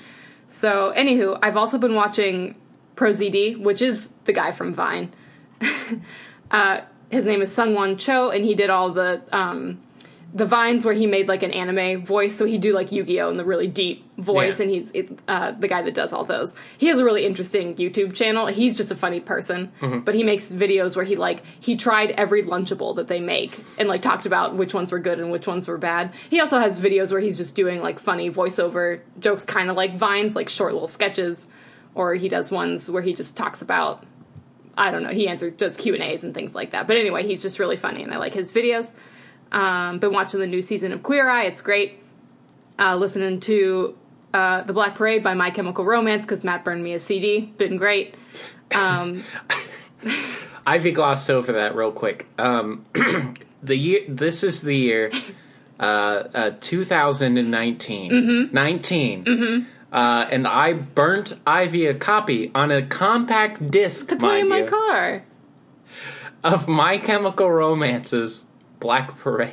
So anywho, I've also been watching ProZD, which is the guy from Vine. uh, his name is Sungwon Cho, and he did all the um, the vines where he made like an anime voice. So he'd do like Yu Gi Oh in the really deep voice, Yeah. and he's it, uh, the guy that does all those. He has a really interesting YouTube channel. He's just a funny person, but he makes videos where he like he tried every Lunchable that they make and like talked about which ones were good and which ones were bad. He also has videos where he's just doing like funny voiceover jokes, kind of like vines, like short little sketches, or he does ones where he just talks about I don't know. He answers does Q and A's and things like that. But anyway, he's just really funny, and I like his videos. Um, been watching the new season of Queer Eye. It's great. Uh, listening to uh, the Black Parade by My Chemical Romance because Matt burned me a CD. Been great. Um, Ivy glossed over that real quick. Um, the year. This is the year. Uh, uh, 2019. Mm-hmm. 19. Uh, and I burnt Ivy a copy on a compact disc, To play in my you, car. of My Chemical Romance's Black Parade.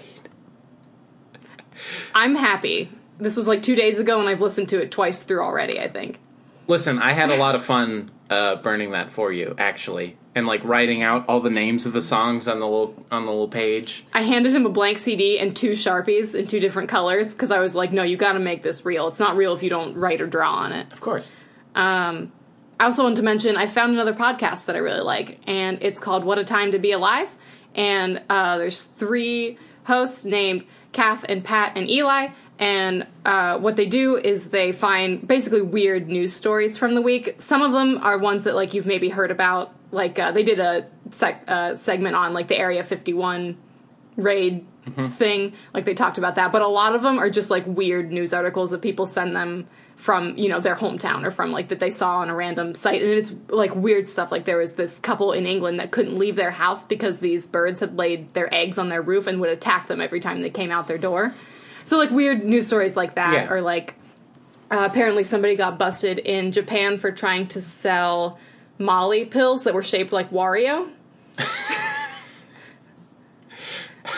I'm happy. This was like two days ago, and I've listened to it twice through already. I think. Listen, I had a lot of fun uh, burning that for you, actually, and like writing out all the names of the songs on the little on the little page. I handed him a blank CD and two sharpies in two different colors because I was like, "No, you got to make this real. It's not real if you don't write or draw on it." Of course. Um, I also wanted to mention I found another podcast that I really like, and it's called What a Time to Be Alive. And uh, there's three hosts named Kath and Pat and Eli. And uh, what they do is they find basically weird news stories from the week. Some of them are ones that like you've maybe heard about. Like uh, they did a sec- uh, segment on like the Area 51 raid thing. Like they talked about that, but a lot of them are just like weird news articles that people send them from you know their hometown or from like that they saw on a random site, and it's like weird stuff. Like there was this couple in England that couldn't leave their house because these birds had laid their eggs on their roof and would attack them every time they came out their door. So like weird news stories like that, Yeah. or like uh, apparently somebody got busted in Japan for trying to sell Molly pills that were shaped like Wario.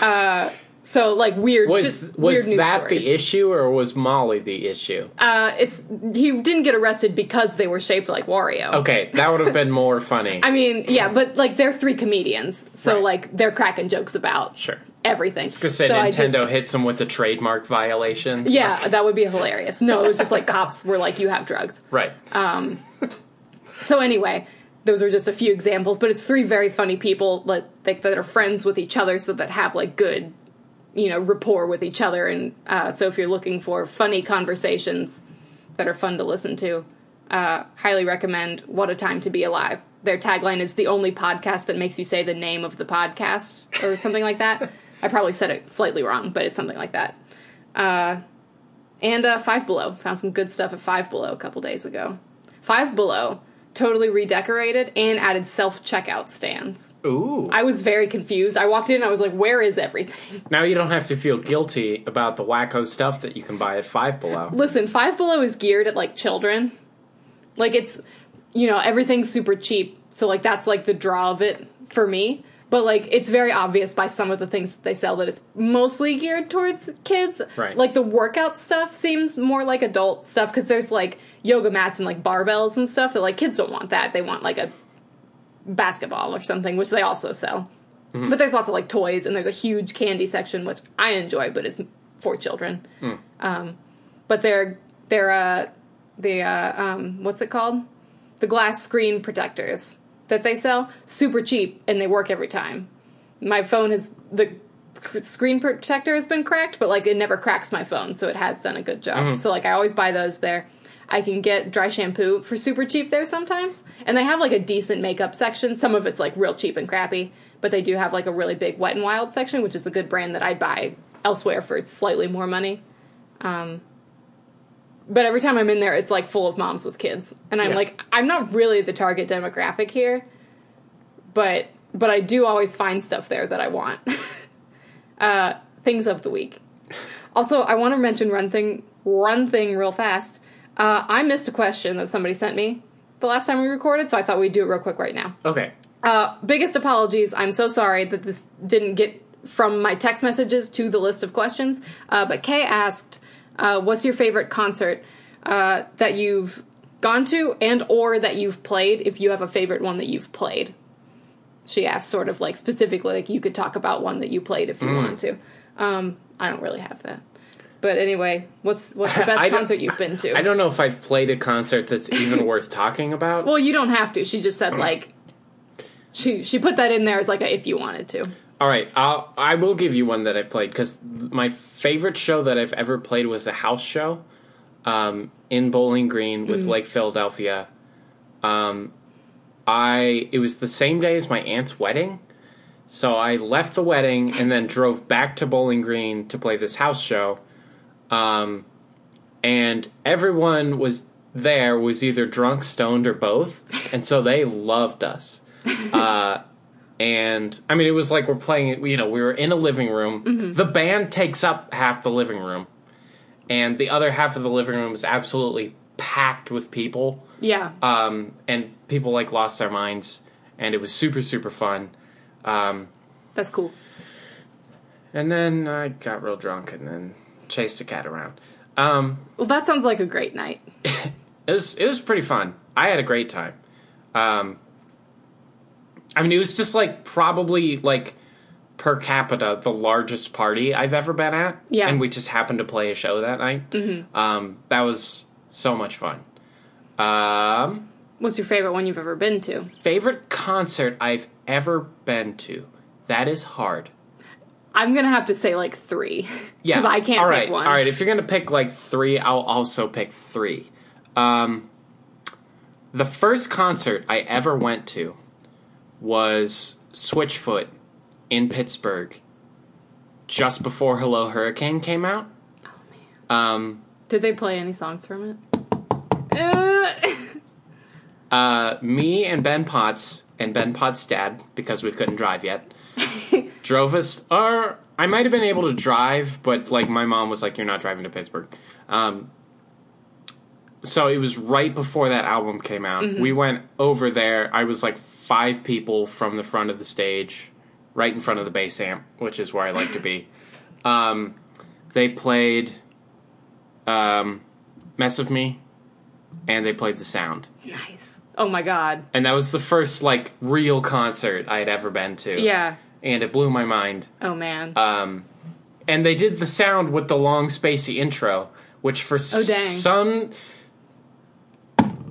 uh, so like weird, Was just was weird that stories. the issue, or was Molly the issue? Uh, it's he didn't get arrested because they were shaped like Wario. Okay, that would have been more funny. I mean, yeah, but like they're three comedians, so Right. like they're cracking jokes about sure. everything. Because say So Nintendo just- hits him with a trademark violation. yeah, that would be hilarious. No, it was just like cops were like, "You have drugs." Right. Um. So anyway, those are just a few examples, but it's three very funny people like, like that are friends with each other, so that have like good, you know, rapport with each other. And uh, so if you're looking for funny conversations that are fun to listen to, uh, highly recommend "What a Time to Be Alive." Their tagline is "the only podcast that makes you say the name of the podcast" or something like that. I probably said it slightly wrong, but it's something like that. Uh, and uh, Five Below found some good stuff at Five Below a couple days ago. Five Below totally redecorated and added self checkout stands. Ooh. I was very confused. I walked in I was like, where is everything? now you don't have to feel guilty about the wacko stuff that you can buy at Five Below. Listen, Five Below is geared at like children. Like it's, you know, everything's super cheap. So like that's like the draw of it for me. But like it's very obvious by some of the things they sell that it's mostly geared towards kids. Right. Like the workout stuff seems more like adult stuff because there's like yoga mats and like barbells and stuff that like kids don't want that. They want like a basketball or something, which they also sell. But there's lots of like toys and there's a huge candy section which I enjoy, but is for children. Um, but they're they're uh, the uh, um, what's it called? The glass screen protectors that they sell super cheap and they work every time. My phone has the screen protector has been cracked, but like it never cracks my phone, so it has done a good job. So like I always buy those there. I can get dry shampoo for super cheap there sometimes, and they have like a decent makeup section. Some of it's like real cheap and crappy, but they do have like a really big Wet and Wild section, which is a good brand that I'd buy elsewhere for slightly more money. Um, but every time I'm in there, it's like full of moms with kids, and I'm Yeah. like, I'm not really the target demographic here, but but I do always find stuff there that I want. uh, things of the week. Also, I want to mention run thing run thing real fast. Uh, I missed a question that somebody sent me the last time we recorded, so I thought we'd do it real quick right now. Okay. Uh, biggest apologies. I'm so sorry that this didn't get from my text messages to the list of questions. Uh, but Kay asked, uh, "What's your favorite concert uh, that you've gone to, and or that you've played? If you have a favorite one that you've played." She asked, sort of like specifically, like you could talk about one that you played if you want to. Um, I don't really have that. But anyway, what's what's the best concert you've been to? I don't know if I've played a concert that's even worth talking about. Well, you don't have to. She just said like she she put that in there as like a if you wanted to. All right, I'll I will give you one that I played because my favorite show that I've ever played was a house show, um, in Bowling Green with Lake Philadelphia. Um, I it was the same day as my aunt's wedding, so I left the wedding and then drove back to Bowling Green to play this house show. Um, and everyone was there was either drunk, stoned, or both, and so they loved us. Uh, and I mean, it was like we're playing. You know, we were in a living room. The band takes up half the living room, and the other half of the living room is absolutely packed with people, Yeah. um, and people like lost their minds, and it was super super fun. Um, That's cool. and then I got real drunk, and then chased a cat around. Um, Well, that sounds like a great night. it was it was pretty fun. I had a great time. Um, I mean, it was just like probably like per capita the largest party I've ever been at. Yeah. and we just happened to play a show that night. Mm-hmm. Um, that was so much fun. Um, What's your favorite one you've ever been to? favorite concert I've ever been to. That is hard. I'm gonna have to say like three. Yeah, Because I can't All pick one. All right, if you're gonna pick like three, I'll also pick three. Um, the first concert I ever went to was Switchfoot in Pittsburgh, just before Hello Hurricane came out. Oh, Um, Did they play any songs from it? Uh, me and Ben Potts and Ben Potts' dad, because we couldn't drive yet, drove us. Or I might have been able to drive, but like my mom was like, "You're not driving to Pittsburgh." Um, so it was right before that album came out. We went over there. I was like five people from the front of the stage, right in front of the bass amp, which is where I like to be. Um, they played um, "Mess of Me," and they played "The Sound." nice. Oh my god. and that was the first like real concert I had ever been to. Yeah. And it blew my mind. Oh man. Um, and they did the sound with the long spacey intro, which for Oh, some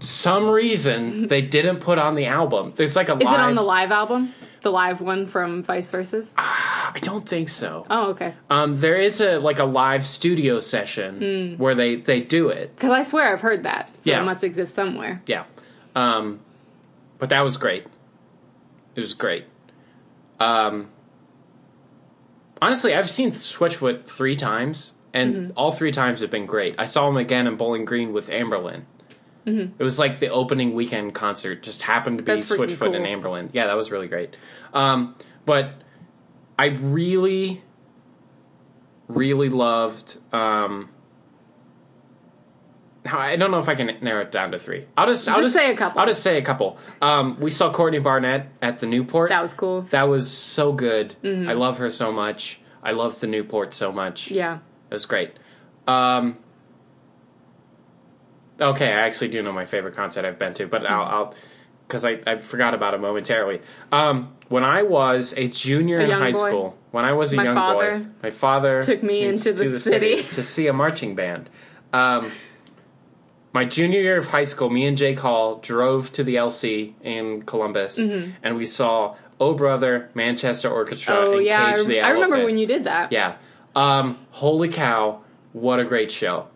some reason they didn't put on the album. There's like a Is live. it on the live album? The live one from Vice Verses? I don't think so. Oh, okay. Um, there is a like a live studio session Hmm. where they they do it. Because I swear I've heard that. So Yeah. it must exist somewhere. Yeah. Um, but that was great. It was great. Um, honestly, I've seen Switchfoot three times, and Mm-hmm. all three times have been great. I saw him again in Bowling Green with Anberlin. It was like the opening weekend concert. Just happened to be Mm-hmm. That's Switchfoot and cool. Anberlin. Yeah, that was really great. Um, but I really, really loved. Um, I don't know if I can narrow it down to three. I'll just, I'll Just just say a couple. I'll just say a couple. Um, we saw Courtney Barnett at the Newport. That was cool. That was so good. I love her so much. I love the Newport so much. Yeah. It was great. Um, okay, I actually do know my favorite concert I've been to, but I'll, I'll because I, I forgot about it momentarily. Um, when I was a junior A in high boy? school, when I was a My young boy, my father took me into the to city. to see a marching band. Um, my junior year of high school, me and Jake Hall drove to the LC in Columbus, Mm-hmm. and we saw Oh Brother, Manchester Orchestra, Oh and yeah. I, Cage the rem- I remember when you did that. Yeah. Um, holy cow! What a great show.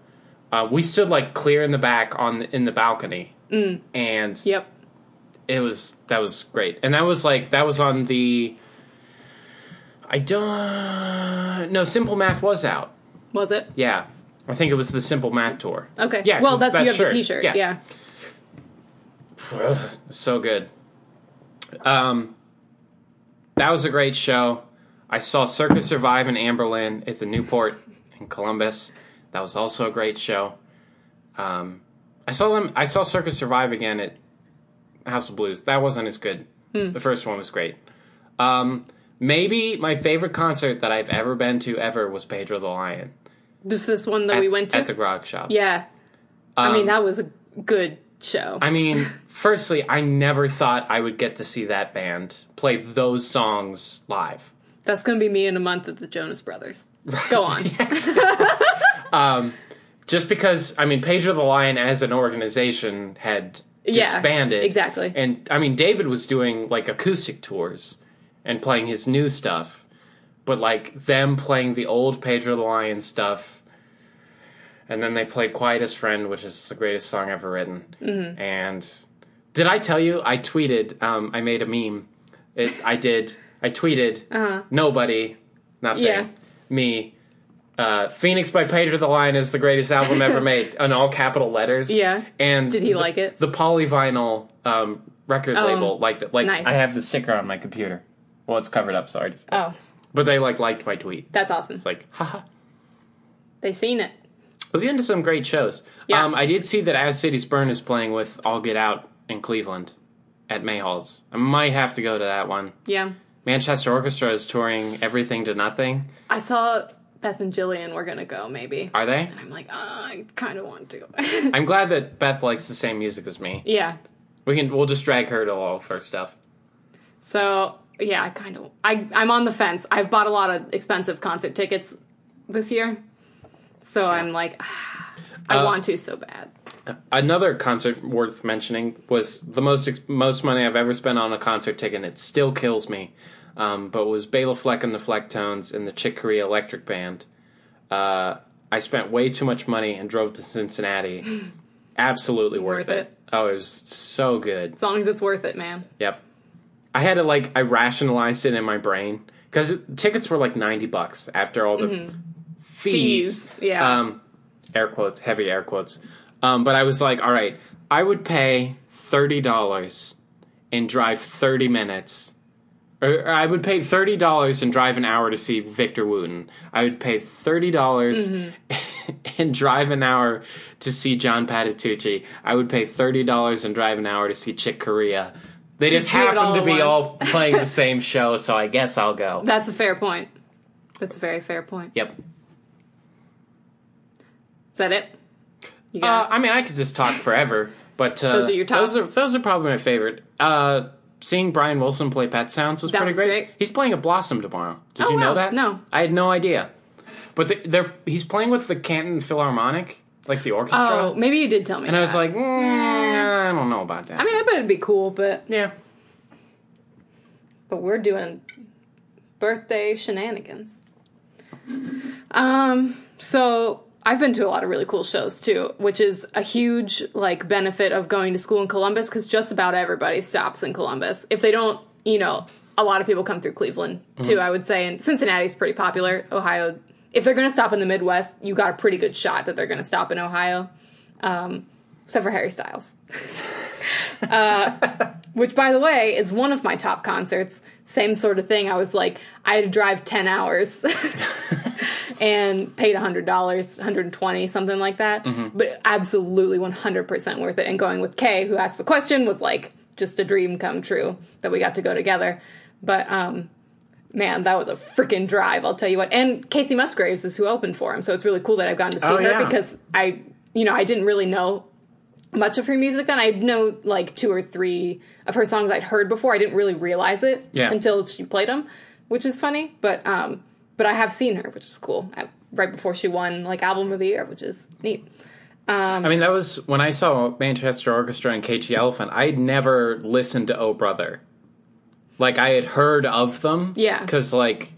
Uh, we stood like clear in the back on the, in the balcony, Mm. and Yep. it was that was great. And that was like that was on the. I don't. No, Simple Math was out. Was it? Yeah, I think it was the Simple Math tour. Okay. Yeah, Well, that's that you have shirt. the T-shirt. Yeah. Yeah. Ugh, so good. Um, that was a great show. I saw Circa Survive in Anberlin at the Newport in Columbus. That was also a great show. Um, I saw them. I saw Circa Survive again at House of Blues. That wasn't as good. Hmm. The first one was great. Um, maybe my favorite concert that I've ever been to ever was Pedro the Lion Just this one that at, we went to. at the Grog Shop. yeah. I mean, Um, that was a good show. I mean, firstly, I never thought I would get to see that band play those songs live. That's gonna be me in a month at the Jonas Brothers. Go on. Just because, I mean, Pedro the Lion as an organization had Yeah, disbanded. exactly. And, I mean, David was doing, like, acoustic tours and playing his new stuff. But, like, them playing the old Pedro the Lion stuff. And then they played Quietest Friend, which is the greatest song ever written. Mm-hmm. And did I tell you? I tweeted, um, I made a meme. It, I did. I tweeted, nobody, nothing, Uh-huh. Yeah. me. Uh, Phoenix by Pedro the Lion is the greatest album ever made, in all capital letters. Yeah. And Did he the- like it? The Polyvinyl um, record Oh, label liked it. Like nice. I have the sticker on my computer. Well, it's covered up, sorry. Oh, But they like liked my tweet. that's awesome. It's like, haha. They seen it. We've been to some great shows. Yeah. Um, I did see that As Cities Burn is playing with All Get Out in Cleveland at Mahall's. I might have to go to that one. Yeah. Manchester Orchestra is touring Everything to Nothing. I saw Beth and Jillian were gonna go, maybe. Are they? And I'm like, oh, I kind of want to. I'm glad that Beth likes the same music as me. yeah. We can we'll just drag her to all of her stuff. So yeah, I kind of I I'm on the fence. I've bought a lot of expensive concert tickets this year, so I'm like, ah, I Uh, want to so bad. Another concert worth mentioning was the most most money I've ever spent on a concert ticket. and It still kills me, um, but was Bela Fleck and the Flecktones and the Chick Corea Electric Band. Uh, I spent way too much money and drove to Cincinnati. Absolutely worth, Worth it. it. Oh, it was so good. As long as it's worth it, man. Yep. I had to like I rationalized it in my brain because tickets were like ninety bucks after all the fees. Mm-hmm. Fees, yeah. Um, air quotes, heavy air quotes. Um, but I was like, all right, I would pay thirty dollars and drive thirty minutes. Or, or I would pay thirty dollars and drive an hour to see Victor Wooten. I would pay thirty dollars Mm-hmm. and drive an hour to see John Patitucci. I would pay thirty dollars and drive an hour to see Chick Corea. They just, Just happen to be all playing the same show, so I guess I'll go. That's a fair point. That's a very fair point. Yep. Is that it? Uh? I mean, I could just talk forever, but uh, Those are your tops? Those are, those are probably my favorite. Uh, seeing Brian Wilson play Pet Sounds was That pretty was great. great. He's playing a Blossom tomorrow. Did Oh, you know that? No. I had no idea. But the, they're he's playing with the Canton Philharmonic, like the orchestra. oh, maybe you did tell me. and I was like, mm, I don't know about that. I mean, I bet it'd be cool, but yeah. but we're doing birthday shenanigans. Um, so I've been to a lot of really cool shows too, which is a huge like benefit of going to school in Columbus because just about everybody stops in Columbus. If they don't, you know, a lot of people come through Cleveland too. I would say, and Cincinnati's pretty popular. Ohio, if they're going to stop in the Midwest, you got a pretty good shot that they're going to stop in Ohio. Um, except for Harry Styles. which by the way is one of my top concerts. Same sort of thing. I was like i had to drive 10 hours and paid $100 120 something like that. But absolutely 100% worth it. And going with kay who asked the question was like just a dream come true that we got to go together. But um man that was a freaking drive i'll tell you what and Kacey Musgraves is who opened for him so it's really cool that i've gotten to see Oh, her yeah. because i you know i didn't really know much of her music then. I know like two or three of her songs I'd heard before. I didn't really realize it Yeah. until she played them, which is funny. But um, but I have seen her, which is cool. I, right before she won like album of the year, which is neat. Um, I mean, that was when I saw Manchester Orchestra and Cage the Elephant. I had never listened to Oh Brother. Like I had heard of them, Yeah. because like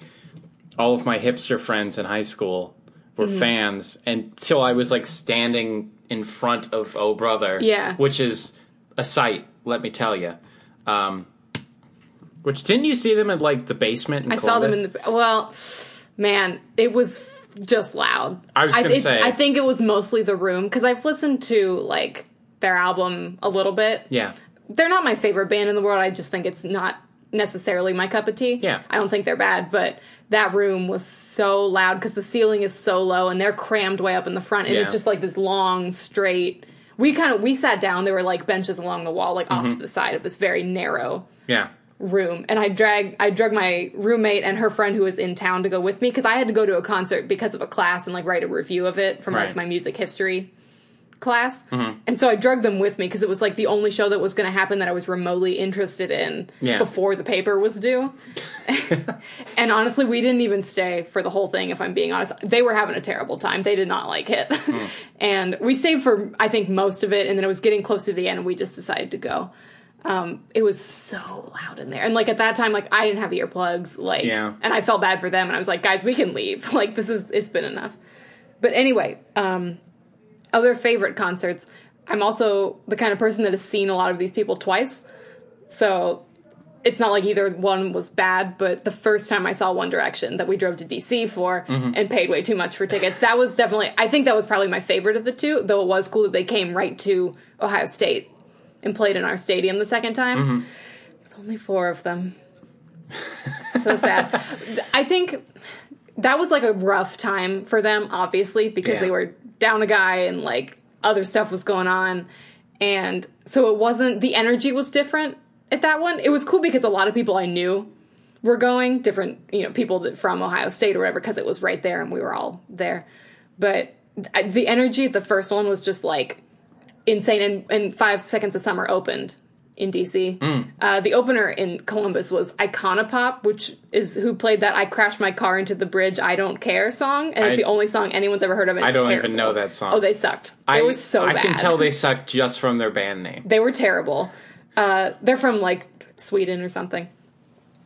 all of my hipster friends in high school were Mm-hmm. fans until I was like standing in front of Oh Brother, Yeah. which is a sight. Let me tell you. Um, which didn't you see them at like the basement? In I saw them in the well, man, it was just loud. I was gonna it's- say. I think it was mostly the room because I've listened to like their album a little bit. Yeah, they're not my favorite band in the world. I just think it's not necessarily my cup of tea. Yeah. I don't think they're bad, but that room was so loud because the ceiling is so low and they're crammed way up in the front, and Yeah. it's just like this long straight. We kind of we sat down. There were like benches along the wall, like Mm-hmm. off to the side of this very narrow yeah. room and I drag I drug my roommate and her friend who was in town to go with me because I had to go to a concert because of a class and like write a review of it from Right. like my music history class. Mm-hmm. And so I drugged them with me because it was like the only show that was going to happen that I was remotely interested in Yeah. before the paper was due. and honestly, we didn't even stay for the whole thing if I'm being honest. They were having a terrible time. They did not like it. Hmm. and we stayed for I think most of it and then it was getting close to the end and we just decided to go um, it was so loud in there. And like at that time, like I didn't have earplugs, like, Yeah. and I felt bad for them. And I was like, guys, we can leave. Like this is, it's been enough. But anyway, um, other favorite concerts. I'm also the kind of person that has seen a lot of these people twice. So it's not like either one was bad, but the first time I saw One Direction that we drove to DC for mm-hmm. and paid way too much for tickets, that was definitely, I think that was probably my favorite of the two, though it was cool that they came right to Ohio State and played in our stadium the second time. Mm-hmm. With only four of them. so sad. I think that was like a rough time for them, obviously, because Yeah. they were down a guy and like other stuff was going on. And so it wasn't, the energy was different at that one. It was cool because a lot of people I knew were going, different, you know, people that from Ohio State or whatever, because it was right there and we were all there. But the energy at the first one was just like insane. And, and Five Seconds of Summer opened in DC. Uh, the opener in Columbus was Icona Pop, which is who played that "I crashed my car into the bridge, I don't care" song, and I- it's the only song anyone's ever heard of. I don't terrible. even know that song. Oh, they sucked. They I, were so I bad. can tell they sucked just from their band name. They were terrible. Uh, they're from like Sweden or something.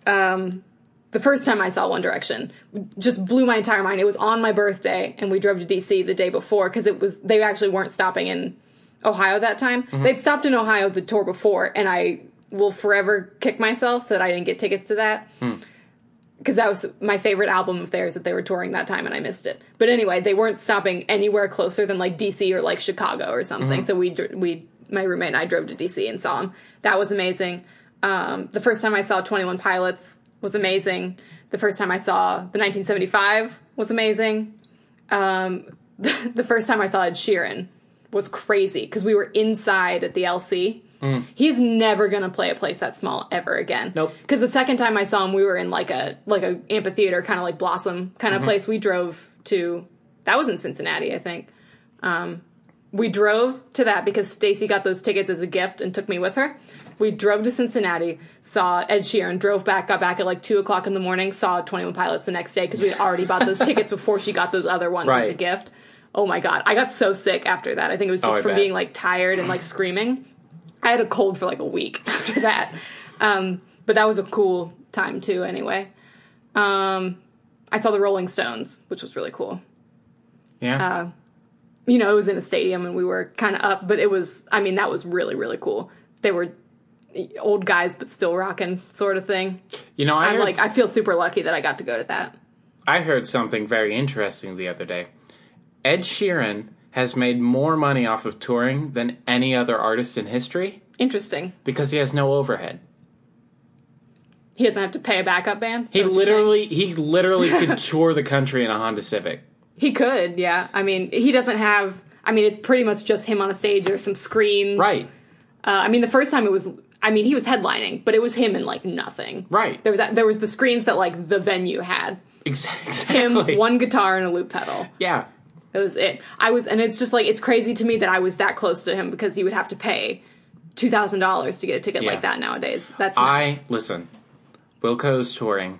Um, the first time I saw One Direction just blew my entire mind. It was on my birthday, and we drove to DC the day before because it was they actually weren't stopping in Ohio that time. They'd stopped in Ohio the tour before, and I will forever kick myself that I didn't get tickets to that because that was my favorite album of theirs that they were touring that time and I missed it. But anyway, they weren't stopping anywhere closer than like DC or like Chicago or something. So we we my roommate and I drove to DC and saw them. That was amazing. Um, the first time I saw Twenty One Pilots was amazing. The first time I saw the 1975 was amazing. Um, the first time I saw Ed Sheeran was crazy because we were inside at the LC. He's never gonna play a place that small ever again. Nope. Because the second time I saw him, we were in like a like a amphitheater, kind of like Blossom kind of place. We drove to that was in Cincinnati, I think. Um, we drove to that because Stacy got those tickets as a gift and took me with her. We drove to Cincinnati, saw Ed Sheeran, drove back, got back at like two o'clock in the morning, saw Twenty One Pilots the next day because we had already bought those tickets before she got those other ones as a gift. Oh my god, I got so sick after that. I think it was just Oh, from bet. being like tired and like screaming. I had a cold for like a week after that. Um, but that was a cool time too, anyway. Um, I saw the Rolling Stones, which was really cool. Yeah. You know, it was in a stadium and we were kind of up, but it was, I mean, that was really, really cool. They were old guys, but still rocking, sort of thing. you know, I I'm like, I feel super lucky that I got to go to that. I heard something very interesting the other day. Ed Sheeran has made more money off of touring than any other artist in history Interesting. because he has no overhead. He doesn't have to pay a backup band. is He that what you're literally he literally could tour the country in a Honda Civic. He could, yeah. I mean, he doesn't have. I mean, it's pretty much just him on a stage. There's some screens. Right. Uh, I mean, the first time it was. I mean, he was headlining, but it was him and like nothing. Right. There was that, there was the screens that like the venue had. Ex- Him, one guitar and a loop pedal. Yeah. That was it. I was, and it's just like it's crazy to me that I was that close to him because you would have to pay two thousand dollars to get a ticket Yeah. like that nowadays. That's nuts. I listen. Wilco's touring.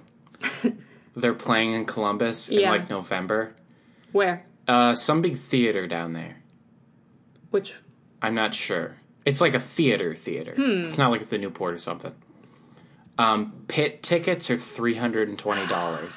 They're playing in Columbus in Yeah. like November. where Uh, some big theater down there. which I'm not sure. It's like a theater theater. Hmm. It's not like at the Newport or something. Um, pit tickets are three hundred and twenty dollars.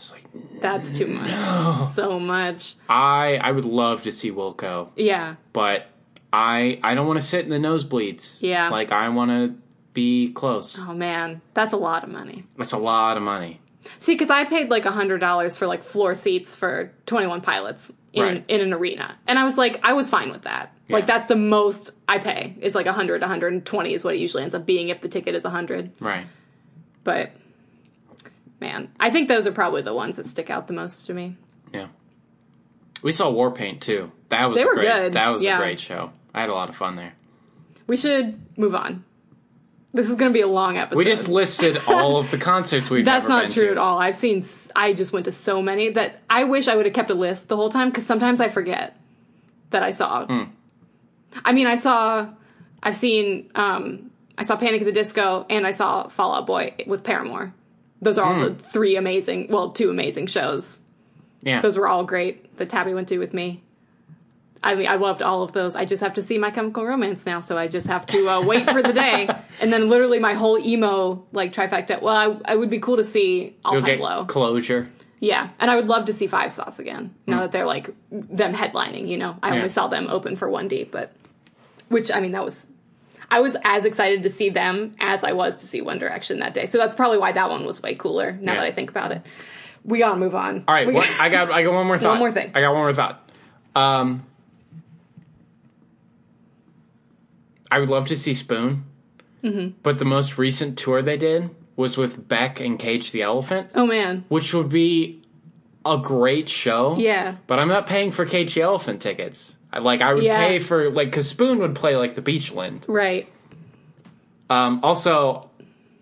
It's like that's too much. So much. I I would love to see Wilco, Yeah. but I I don't want to sit in the nosebleeds. Yeah. like I want to be close. Oh man, that's a lot of money. That's a lot of money. See, because I paid like a hundred dollars for like floor seats for Twenty One Pilots in Right. in an arena, and I was like, I was fine with that. Like that's the most I pay. It's like a hundred, a hundred and twenty is what it usually ends up being if the ticket is a hundred. Right. But man, I think those are probably the ones that stick out the most to me. Yeah. We saw Warpaint too. That was They a were great, good, That was yeah. a great show. I had a lot of fun there. We should move on. This is going to be a long episode. We just listed all of the concerts we've That's not true to. at all. I've seen. I just went to so many that I wish I would have kept a list the whole time because sometimes I forget that I saw. Hmm. I mean, I saw. I've seen. um I saw Panic at the Disco and I saw Fallout Boy with Paramore. Those are also three amazing. Well, two amazing shows. Yeah. Those were all great. That Tabby went to with me. I mean, I loved all of those. I just have to see My Chemical Romance now, so I just have to uh, wait for the day, and then literally my whole emo like trifecta. Well, I, I would be cool to see All You'll Time get Low. closure. Yeah, and I would love to see Five Sauce again. Now that they're like them headlining, you know, I. Yeah. only saw them open for one D, but which I mean that was. I was as excited to see them as I was to see One Direction that day. So that's probably why that one was way cooler. Now Yeah. that I think about it, we gotta move on. All right, We I got I got one more thought. One more thing. I got one more thought. Um, I would love to see Spoon, Mm-hmm. but the most recent tour they did was with Beck and Cage the Elephant, oh man, which would be a great show. Yeah. But I'm not paying for Cage the Elephant tickets. I like I would Yeah. pay for like because Spoon would play like the Beachland. Right. Um, also,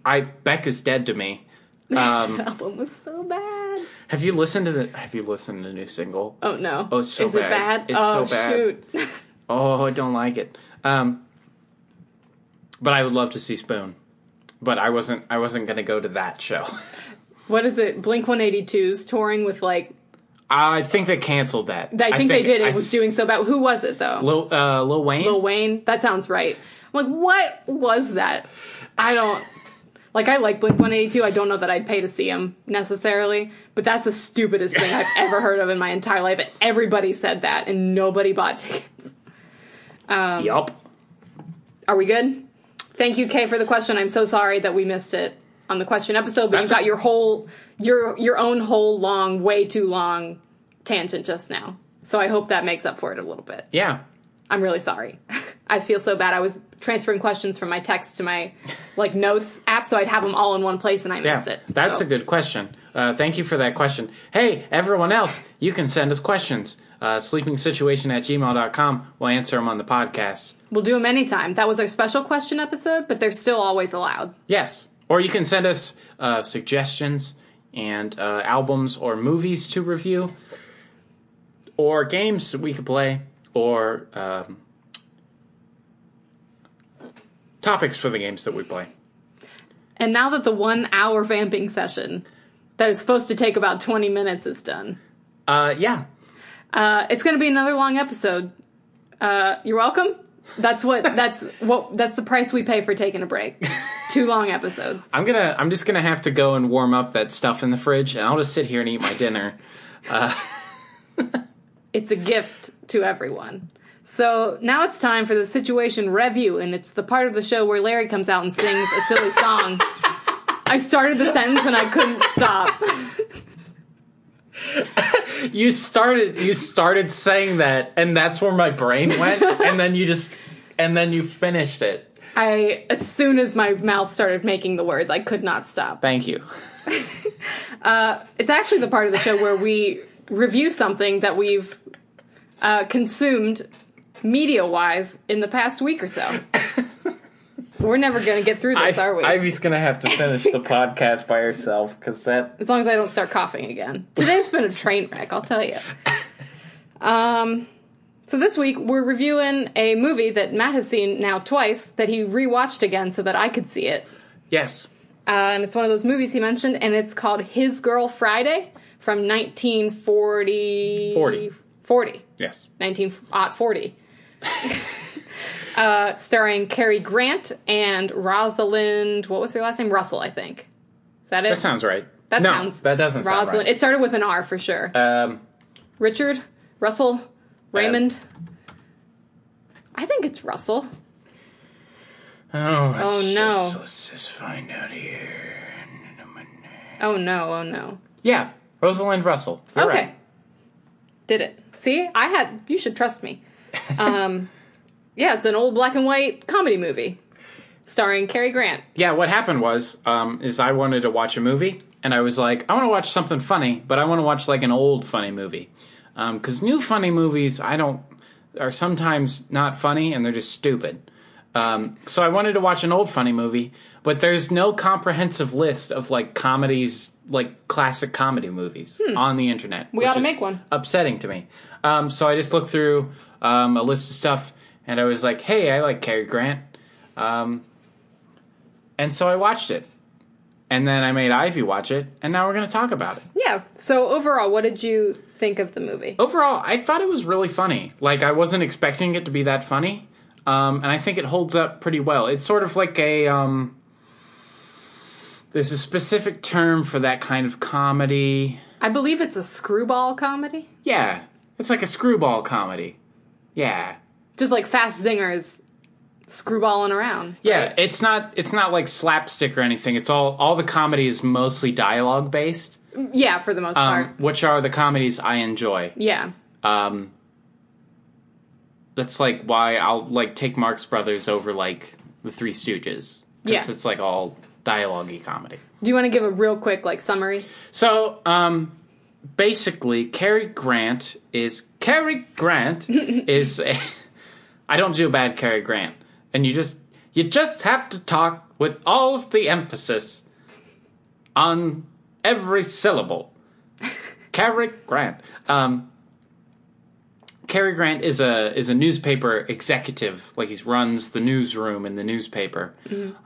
I Beck is dead to me. Um, The album was so bad. have you listened to the Have you listened to the new single? Oh no. Oh, it's so Is bad. it bad? It's oh so bad. shoot. Oh, I don't like it. Um, but I would love to see Spoon. But I wasn't. I wasn't going to go to that show. what is it? Blink 182's touring with like I think they canceled that. I think, they did. It I was doing so bad. Who was it though? Lil, uh, Lil Wayne. Lil Wayne. That sounds right. I'm like, what was that? I don't like. I like Blink 182. I don't know that I'd pay to see him necessarily, but that's the stupidest thing I've ever heard of in my entire life. And everybody said that, and nobody bought tickets. Um, yup. Are we good? Thank you, Kay, for the question. I'm so sorry that we missed it on the question episode, but That's you got a- your whole your your own whole long, way too long tangent just now. So I hope that makes up for it a little bit. Yeah. I'm really sorry. I feel so bad. I was transferring questions from my text to my like notes app, so I'd have them all in one place, and I Yeah, missed it. that's So- a good question. Uh, thank you for that question. Hey, everyone else, you can send us questions. Uh, sleepingsituation at gmail.com. We'll answer them on the podcast. We'll do them anytime. That was our special question episode, but they're still always allowed. Yes. Or you can send us uh, suggestions and uh, albums or movies to review, or games that we could play, or um, topics for the games that we play. And now that the one hour vamping session that is supposed to take about 20 minutes is done, Uh, yeah. uh, it's going to be another long episode. Uh, you're welcome. That's what that's what that's the price we pay for taking a break. Two long episodes. I'm gonna. I'm just gonna have to go and warm up that stuff in the fridge, and I'll just sit here and eat my dinner. Uh, it's a gift to everyone. So now it's time for the situation review, and it's the part of the show where Larry comes out and sings a silly song. I started the sentence and I couldn't stop. You started. You started saying that, and that's where my brain went, and then you just, and then you finished it. I as soon as my mouth started making the words, I could not stop. Thank you. It's actually the part of the show where we review something that we've uh, consumed media-wise in the past week or so. We're never going to get through this, are we? Ivy's gonna have to finish the podcast by herself because that. as long as I don't start coughing again. Today's been a train wreck, I'll tell you. Um, so this week we're reviewing a movie that Matt has seen now twice that he rewatched again so that I could see it. Yes. Uh, and it's one of those movies he mentioned, and it's called His Girl Friday from 1940. 40. 40. Yes. 1940. uh, starring Cary Grant and Rosalind, what was her last name? Russell, I think. Is that it? That sounds right. That no, sounds that doesn't sound Rosalind. right. It started with an R for sure. Um, Richard, Russell, Raymond. I think it's Russell. oh, let's Oh, no. Just, let's just find out here. Oh no! Oh no! Yeah, Rosalind Russell. You're okay, right. did it? See, I had. You should trust me. Um, yeah, it's an old black and white comedy movie starring Cary Grant. Yeah, what happened was, um, is I wanted to watch a movie, and I was like, I want to watch something funny, but I want to watch like an old funny movie, because new funny movies I don't are sometimes not funny and they're just stupid. Um, so I wanted to watch an old funny movie, but there's no comprehensive list of like comedies, like classic comedy movies on the internet. We ought to make one. Upsetting to me. Um, so I just looked through um, a list of stuff, and I was like, "Hey, I like Cary Grant," um, and so I watched it, and then I made Ivy watch it, and now we're going to talk about it. Yeah. So overall, what did you think of the movie? Overall, I thought it was really funny. Like I wasn't expecting it to be that funny, um, and I think it holds up pretty well. It's sort of like a um, there's a specific term for that kind of comedy. I believe it's a screwball comedy, Yeah, it's like a screwball comedy. Yeah, just like Fast Zingers screwballing around. yeah. right? It's not it's not like slapstick or anything. It's all all the comedy is mostly dialogue based, yeah, for the most um, part. which are the comedies I enjoy. Yeah. Um, that's like why I'll like take Marx Brothers over like the Three Stooges. Yeah. it's like all dialogue-y comedy. Do you want to give a real quick like summary? So, um, basically, Cary Grant is Cary Grant is. A, I don't do a bad Cary Grant, and you just you just have to talk with all of the emphasis on every syllable. Cary Grant. Um, Cary Grant is a is a newspaper executive, like he runs the newsroom in the newspaper.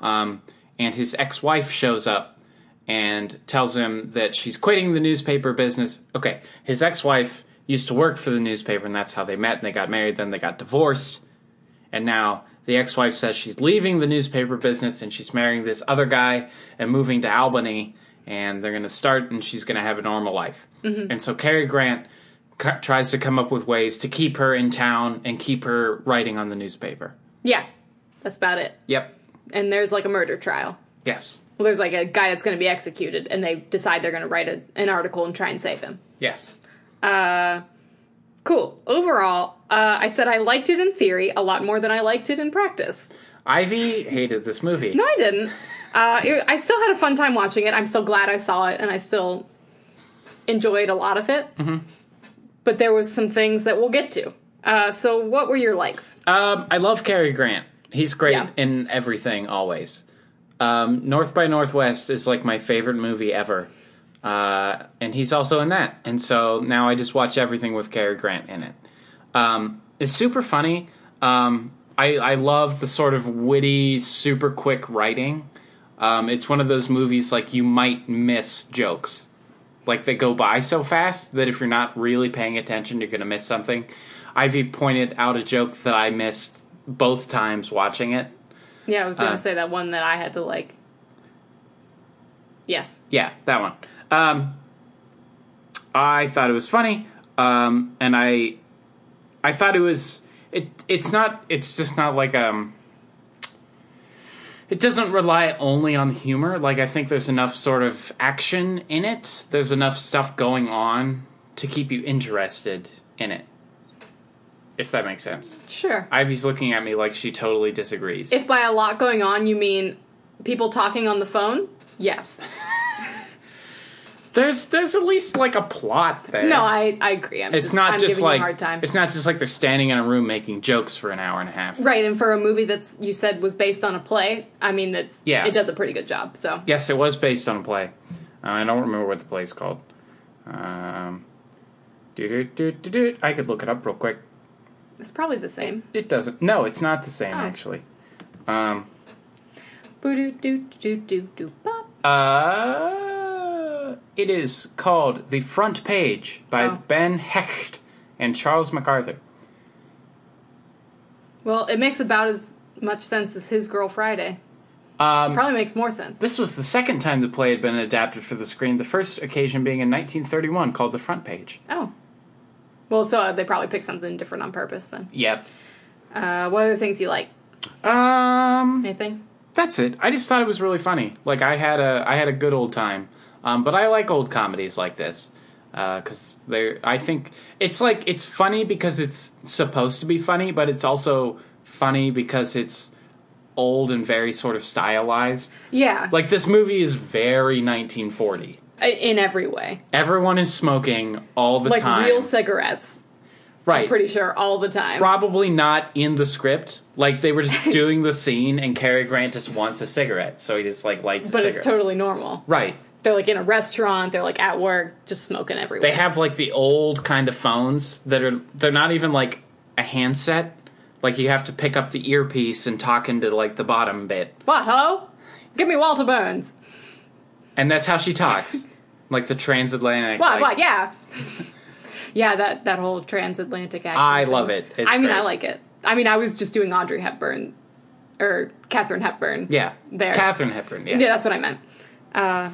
Um, and his ex wife shows up and tells him that she's quitting the newspaper business. Okay, his ex wife used to work for the newspaper, and that's how they met. And they got married. Then they got divorced, and now the ex wife says she's leaving the newspaper business and she's marrying this other guy and moving to Albany. And they're going to start, and she's going to have a normal life. And so Cary Grant c- tries to come up with ways to keep her in town and keep her writing on the newspaper. Yeah, that's about it. Yep. And there's like a murder trial. Yes. Well, there's like a guy that's going to be executed, and they decide they're going to write a, an article and try and save him. Yes. Uh, cool. Overall, uh, I said I liked it in theory a lot more than I liked it in practice. Ivy hated this movie. No, I didn't. Uh, it, I still had a fun time watching it. I'm still glad I saw it, and I still enjoyed a lot of it. Mm-hmm. But there was some things that we'll get to. Uh, so, what were your likes? Um, I love Cary Grant. He's great Yeah. in everything, always. Um, North by Northwest is like my favorite movie ever. Uh, and he's also in that. And so now I just watch everything with Cary Grant in it. Um, it's super funny. Um, I, I love the sort of witty, super quick writing. Um, it's one of those movies like you might miss jokes. Like they go by so fast that if you're not really paying attention, you're going to miss something. Ivy pointed out a joke that I missed both times watching it. Yeah, I was going to Uh, say that one that I had to like. Yes. Yeah, that one. Um, I thought it was funny, um, and I, I thought it was it. It's not. It's just not like um. It doesn't rely only on humor. Like I think there's enough sort of action in it. There's enough stuff going on to keep you interested in it. If that makes sense. Sure. Ivy's looking at me like she totally disagrees. If by a lot going on you mean people talking on the phone, yes. there's there's at least like a plot there. No, I, I agree. I'm It's just, not I'm just like a hard time. it's not just like they're standing in a room making jokes for an hour and a half. Right, and for a movie that's you said was based on a play, I mean that's Yeah. it does a pretty good job. So Yes, it was based on a play. Uh, I don't remember what the play's called. Um. I could look it up real quick. it's probably the same. It doesn't. No, it's not the same Oh. actually. Um, Boo doo doo doo doo doo bop. uh, it is called The Front Page by Oh. Ben Hecht and Charles MacArthur. Well, it makes about as much sense as His Girl Friday. Um, Probably makes more sense. This was the second time the play had been adapted for the screen, the first occasion being in 1931 called The Front Page. oh. Well, so uh, they probably picked something different on purpose then. Yep. Uh, what other things you like? Um, Anything? that's it. I just thought it was really funny. Like I had a I had a good old time. Um, but I like old comedies like this because they're. I think it's like it's funny because it's supposed to be funny, but it's also funny because it's old and very sort of stylized. Yeah, Like this movie is very 1940. In every way. Everyone is smoking all the Like time. real cigarettes, right. pretty sure, all the time. probably not in the script. Like they were just doing the scene, and Cary Grant just wants a cigarette, so he just like lights a but cigarette. it's totally normal. right. They're like in a restaurant, they're like at work, just smoking everywhere. They have like the old kind of phones that are they're not even like a handset. Like you have to pick up the earpiece and talk into like the bottom bit, What, hello? Give me Walter Burns. and that's how she talks, like the transatlantic. What, like- what, yeah. yeah, that, that whole transatlantic accent. I thing. love it. It's I mean, great. I like it. I mean, I was just doing Audrey Hepburn, or Katharine Hepburn. Yeah, There. Katharine Hepburn. Yeah. Yeah, that's what I meant. Uh,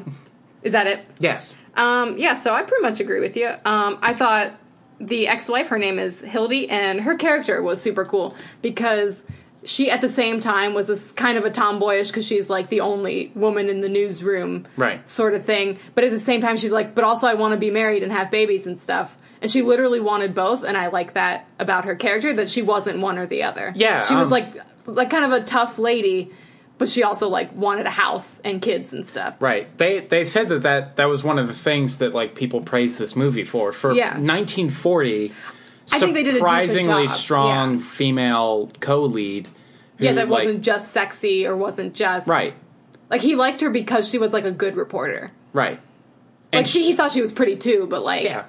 is that it? Yes. Um, yeah, so I pretty much agree with you. Um, I thought the ex-wife, her name is Hildy, and her character was super cool because she, at the same time, was this kind of a tomboyish because she's like the only woman in the newsroom, Right. Sort of thing. But at the same time, she's like, but also I want to be married and have babies and stuff. And she literally wanted both, and I like that about her character that she wasn't one or the other. Yeah, she was um, like like kind of a tough lady, but she also like wanted a house and kids and stuff. Right. They they said that, that that was one of the things that like people praised this movie for. For Yeah. 1940, I think they did a surprisingly strong yeah. female co-lead. who, Yeah, that like- wasn't just sexy or wasn't just right. Like he liked her because she was like a good reporter. Right. Like she, he thought she was pretty too, but like yeah.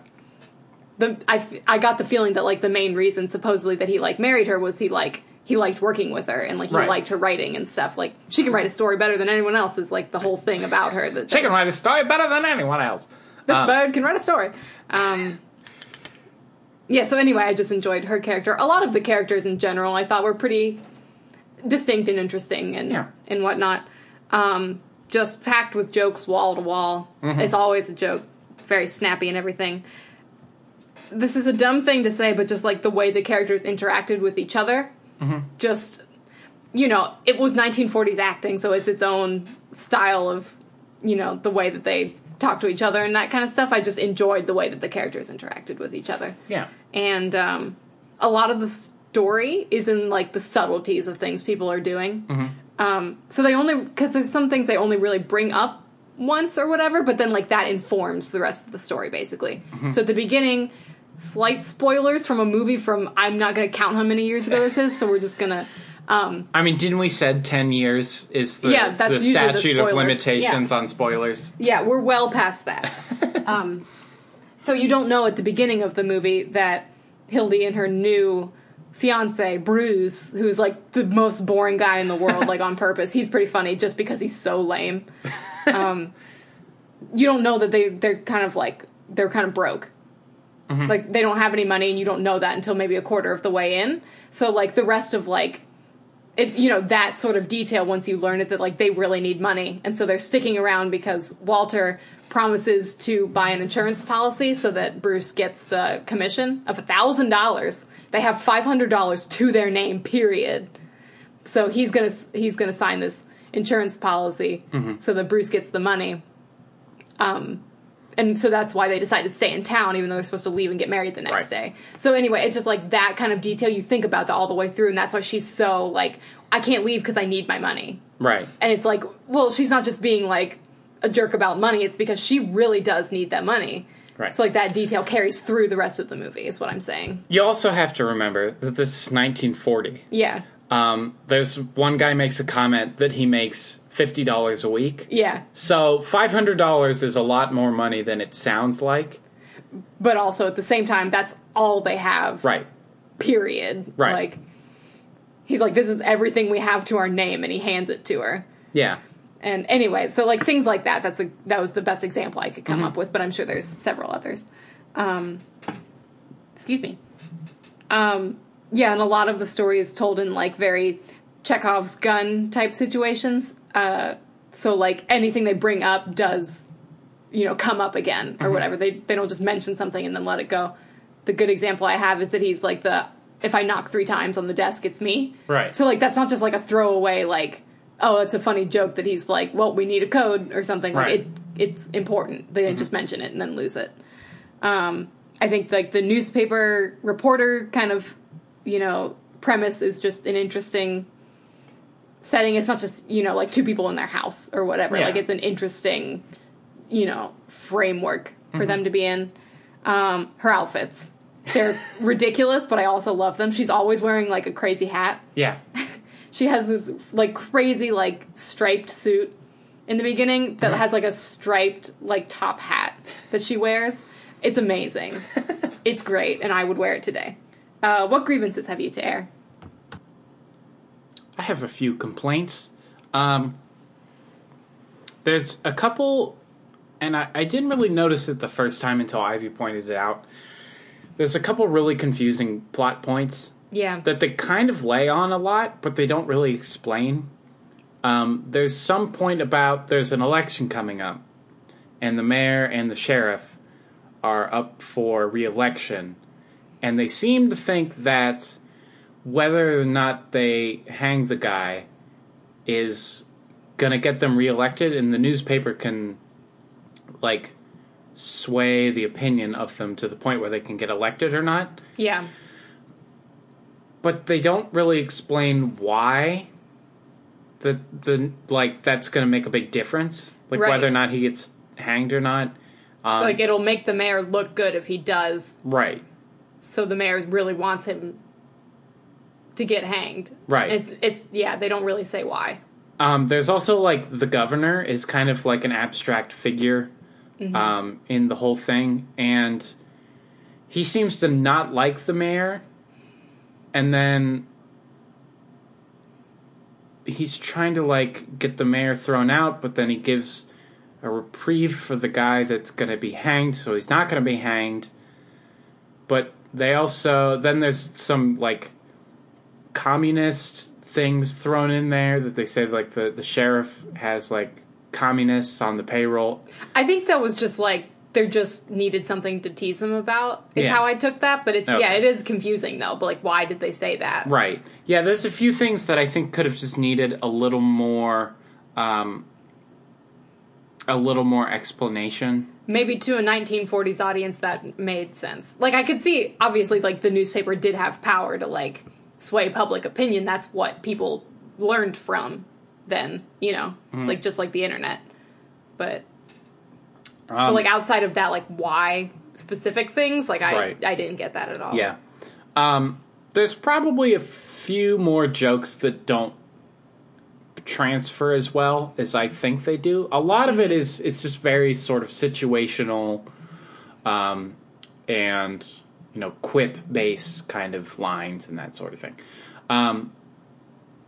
the I I got the feeling that like the main reason supposedly that he like married her was he like he liked working with her and like he Right. liked her writing and stuff. Like she can write a story better than anyone else is like the whole thing about her. That She can write a story better than anyone else. this um, bird can write a story. Um, yeah. So anyway, I just enjoyed her character. A lot of the characters in general I thought were pretty distinct and interesting and Yeah. and whatnot. Um, just packed with jokes wall to wall. Mm-hmm. It's always a joke, very snappy and everything. This is a dumb thing to say, but just like the way the characters interacted with each other, Mm-hmm. just you know, it was 1940s acting, so it's its own style of you know the way that they talk to each other and that kind of stuff. I just enjoyed the way that the characters interacted with each other Yeah. and um, a lot of the story is in like the subtleties of things people are doing. Um, so they only because there's some things they only really bring up once or whatever, but then like that informs the rest of the story basically. So at the beginning, slight spoilers from a movie from I'm not going to count how many years ago this is, so we're just gonna. Um, I mean, didn't we said 10 years is the, Yeah, that's the usually the statute of limitations on spoilers? Yeah, we're well past that. um, so you don't know at the beginning of the movie that Hildy and her new fiance Bruce, who's like the most boring guy in the world, like on purpose. He's pretty funny just because he's so lame. Um, you don't know that they they're kind of like they're kind of broke. Like they don't have any money, and you don't know that until maybe a quarter of the way in. So like the rest of like it, you know that sort of detail once you learn it that like they really need money. And so they're sticking around because walter promises to buy an insurance policy so that bruce gets the commission of a thousand dollars. They have five hundred dollars to their name period. So he's gonna he's gonna sign this insurance policy so that bruce gets the money. Um and so that's why they decide to stay in town even though they're supposed to leave and get married the next Right. day so anyway it's just like that kind of detail you think about that all the way through and that's why she's so like i can't leave because i need my money Right. and it's like well she's not just being like a jerk about money it's because she really does need that money Right. so like that detail carries through the rest of the movie is what i'm saying You also have to remember that this is 1940. yeah Um, there's one guy makes a comment that he makes $50 a week. yeah So $500 is a lot more money than it sounds like. but also at the same time that's all they have Right. period Right. like he's like this is everything we have to our name and he hands it to her Yeah. And anyway, so like things like that. That's a that was the best example I could Mm-hmm. come up with, but I'm sure there's several others. Um, excuse me. Um, yeah, and a lot of the story is told in like very Chekhov's gun type situations. Uh, so like anything they bring up does, you know, come up again Mm-hmm. or whatever. They they don't just mention something and then let it go. The good example I have is that he's like the if I knock three times on the desk, it's me. Right. So like that's not just like a throwaway like oh it's a funny joke that he's like well we need a code or something like Right. it it's important they didn't just mention it and then lose it. Um, I think like the newspaper reporter kind of you know premise is just an interesting setting. It's not just you know like two people in their house or whatever. Yeah. Like it's an interesting you know framework for them to be in. Um, her outfits. They're ridiculous, but I also love them. She's always wearing like a crazy hat. Yeah. She has this like crazy like striped suit in the beginning that has like a striped like top hat that she wears. It's amazing. it's great, and I would wear it today. Uh, what grievances have you to air? I have a few complaints. Um, there's a couple, and I, I didn't really notice it the first time until Ivy pointed it out. There's a couple really confusing plot points Yeah, that they kind of lay on a lot, but they don't really explain. Um, there's some point about there's an election coming up, and the mayor and the sheriff are up for re-election, and they seem to think that whether or not they hang the guy is gonna get them reelected, and the newspaper can like sway the opinion of them to the point where they can get elected or not yeah, but they don't really explain why the the like that's going to make a big difference, like Right. whether or not he gets hanged or not. Um, like it'll make the mayor look good if he does. right, So the mayor really wants him to get hanged. Right. It's it's yeah. They don't really say why. Um, there's also like the governor is kind of like an abstract figure um, in the whole thing, and he seems to not like the mayor, and then he's trying to like get the mayor thrown out, but then he gives a reprieve for the guy that's going to be hanged, so he's not going to be hanged. But they also then there's some like communist things thrown in there that they say like the, the sheriff has like communists on the payroll. I think that was just like they just needed something to tease them about. Is Yeah. how I took that. But it's yeah, it is confusing though. But like, why did they say that? Right. Yeah, there's a few things that I think could have just needed a little more um a little more explanation. Maybe to a 1940s audience that made sense. Like I could see, obviously, like the newspaper did have power to like sway public opinion. That's what people learned from then. You know, Mm-hmm. like just like the internet. But Um, But like outside of that, like why specific things, like I Right. I didn't get that at all. Yeah. Um, there's probably a few more jokes that don't transfer as well as I think they do. A lot of it is it's just very sort of situational um, and you know quip based kind of lines and that sort of thing. Um,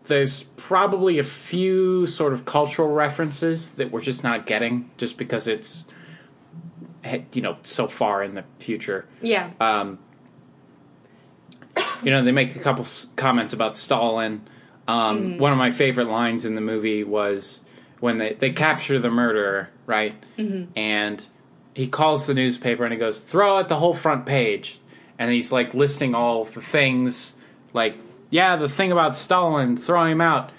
there's probably a few sort of cultural references that we're just not getting just because it's you know so far in the future Yeah. um, you know, they make a couple comments about Stalin. Um, One of my favorite lines in the movie was when they, they capture the murderer, right? And he calls the newspaper and he goes, throw out the whole front page. And he's like listing all the things, like, yeah, the thing about Stalin, throw him out.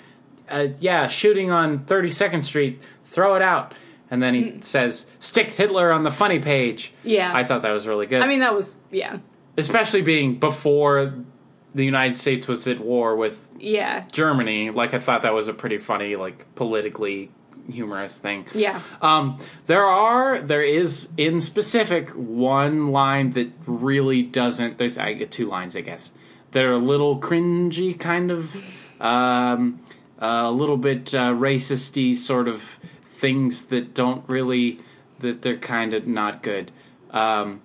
Uh, yeah, shooting on 32nd Street, throw it out. And then he says, stick Hitler on the funny page. Yeah. I thought that was really good I mean that was yeah. especially being before the United States was at war with Yeah. Germany. Like I thought that was a pretty funny, like politically humorous thing. Yeah. Um, there are there is in specific one line that really doesn't. There's I get two lines, I guess. They're a little cringy, kind of, um, a little bit uh, racisty sort of things that don't really that they're kind of not good. Um,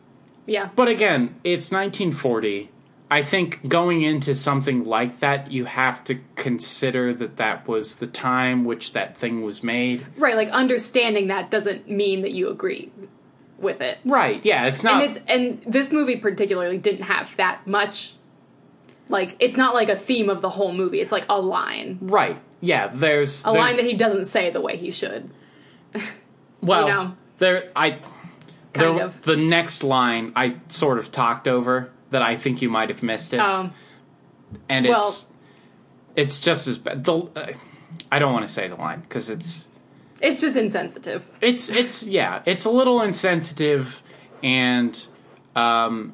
Yeah. but again, it's 1940. I think going into something like that, you have to consider that that was the time which that thing was made. Right, like understanding that doesn't mean that you agree with it. Right? Yeah, it's not. and it's and this movie particularly didn't have that much like it's not like a theme of the whole movie. It's like a line. right? Yeah, there's A there's, line that he doesn't say the way he should. well, you know. there I Kind there- of. the next line I sort of talked over that I think you might have missed it, Um and well- it's it's just as bad. The uh, I don't want to say the line because it's it's just insensitive. it's it's yeah it's a little insensitive and um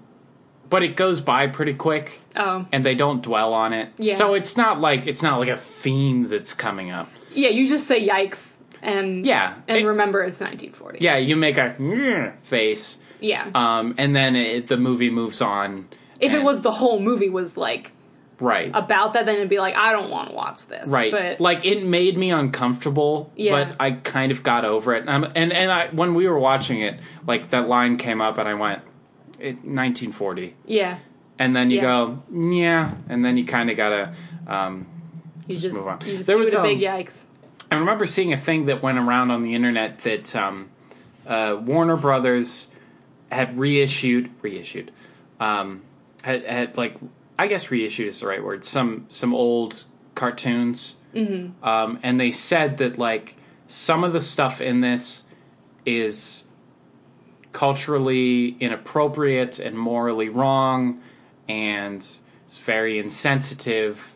but it goes by pretty quick Um and they don't dwell on it Yeah. so it's not like it's not like a theme that's coming up yeah, you just say yikes and Yeah, and it- remember it's 1940. yeah you make a face Yeah. um and then it, the movie moves on if it was the whole movie was like right about that then it'd be like I don't want to watch this. right But like it made me uncomfortable Yeah. but i kind of got over it and and, and I, when we were watching it like that line came up and i went it, 1940 yeah. and then you Yeah. go yeah and then you kind of gotta um, You just, move on. you just There was, a big um, yikes. i remember seeing a thing that went around on the internet that um, uh, warner brothers had reissued reissued um, had, had like i guess reissued is the right word some some old cartoons mm-hmm. um, and they said that like some of the stuff in this is culturally inappropriate and morally wrong and it's very insensitive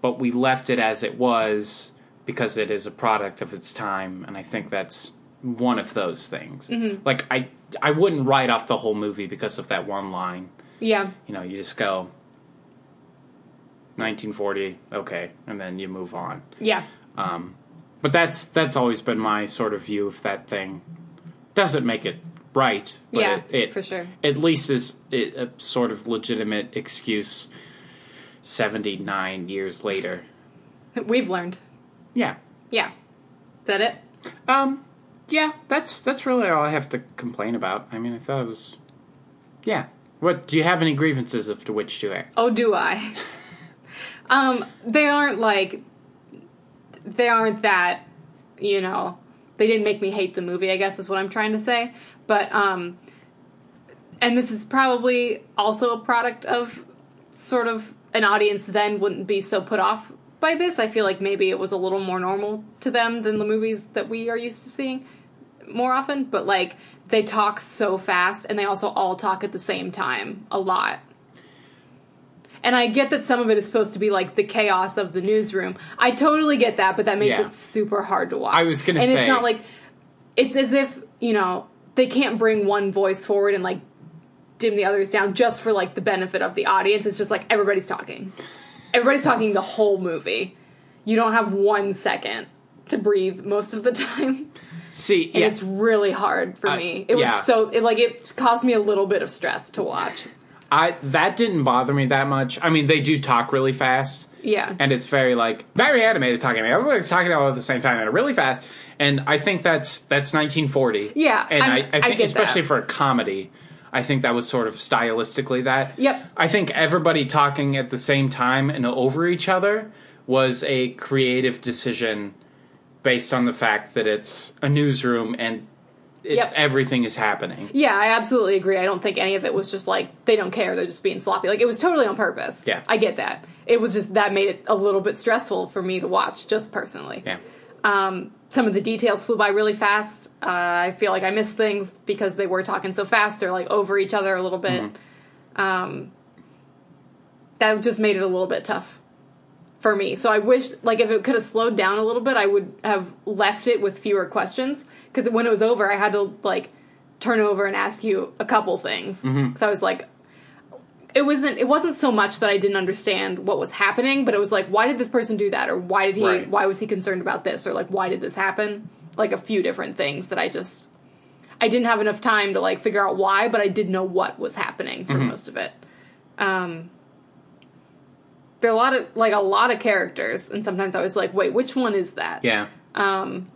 but we left it as it was because it is a product of its time and i think that's one of those things like i i wouldn't write off the whole movie because of that one line Yeah. you know you just go 1940 okay and then you move on Yeah. Um, but that's that's always been my sort of view of that thing. Doesn't make it right, but Yeah, it, it for sure. at least is it, a sort of legitimate excuse. Seventy nine years later, We've learned. yeah, Yeah. Is that it? um, yeah. That's that's really all I have to complain about. I mean, I thought it was, yeah. What do you have any grievances of to which to act? Oh, do I? um, they aren't like they aren't that, you know, they didn't make me hate the movie, I guess is what I'm trying to say. But um and this is probably also a product of sort of an audience then wouldn't be so put off by this. I feel like maybe it was a little more normal to them than the movies that we are used to seeing more often, but like they talk so fast and they also all talk at the same time a lot. And I get that some of it is supposed to be like the chaos of the newsroom. I totally get that, but that makes Yeah. it super hard to watch. I was gonna and say- and it's not like it's as if you know they can't bring one voice forward and like dim the others down just for like the benefit of the audience. It's just like everybody's talking. Everybody's talking the whole movie. You don't have one second to breathe most of the time. See, And yeah, it's really hard for Uh, me. It was yeah. so it like it caused me a little bit of stress to watch. I that didn't bother me that much. I mean, they do talk really fast. Yeah. and it's very like very animated talking. Everybody's talking all at the same time and really fast. And I think that's that's 1940. Yeah, and I'm- I, I I think get especially that. for a comedy, I think that was sort of stylistically that. Yep. I think everybody talking at the same time and over each other was a creative decision based on the fact that it's a newsroom and it's Yep. everything is happening. Yeah, I absolutely agree. I don't think any of it was just like they don't care, they're just being sloppy. Like it was totally on purpose. Yeah. I get that. It was just that made it a little bit stressful for me to watch, just personally. Yeah. Um, some of the details flew by really fast. Uh, I feel like I missed things because they were talking so fast or like over each other a little bit. Um, that just made it a little bit tough for me. So I wish, like, if it could have slowed down a little bit, I would have left it with fewer questions. Because when it was over, I had to like turn over and ask you a couple things. Because I was like, it wasn't. It wasn't so much that I didn't understand what was happening, but it was like, why did this person do that, or why did he? Right. Why was he concerned about this, or like, why did this happen? Like a few different things that I just. I didn't have enough time to like figure out why, but I did know what was happening for most of it. Um, there are a lot of like a lot of characters, and sometimes I was like, wait, which one is that? Yeah. Um,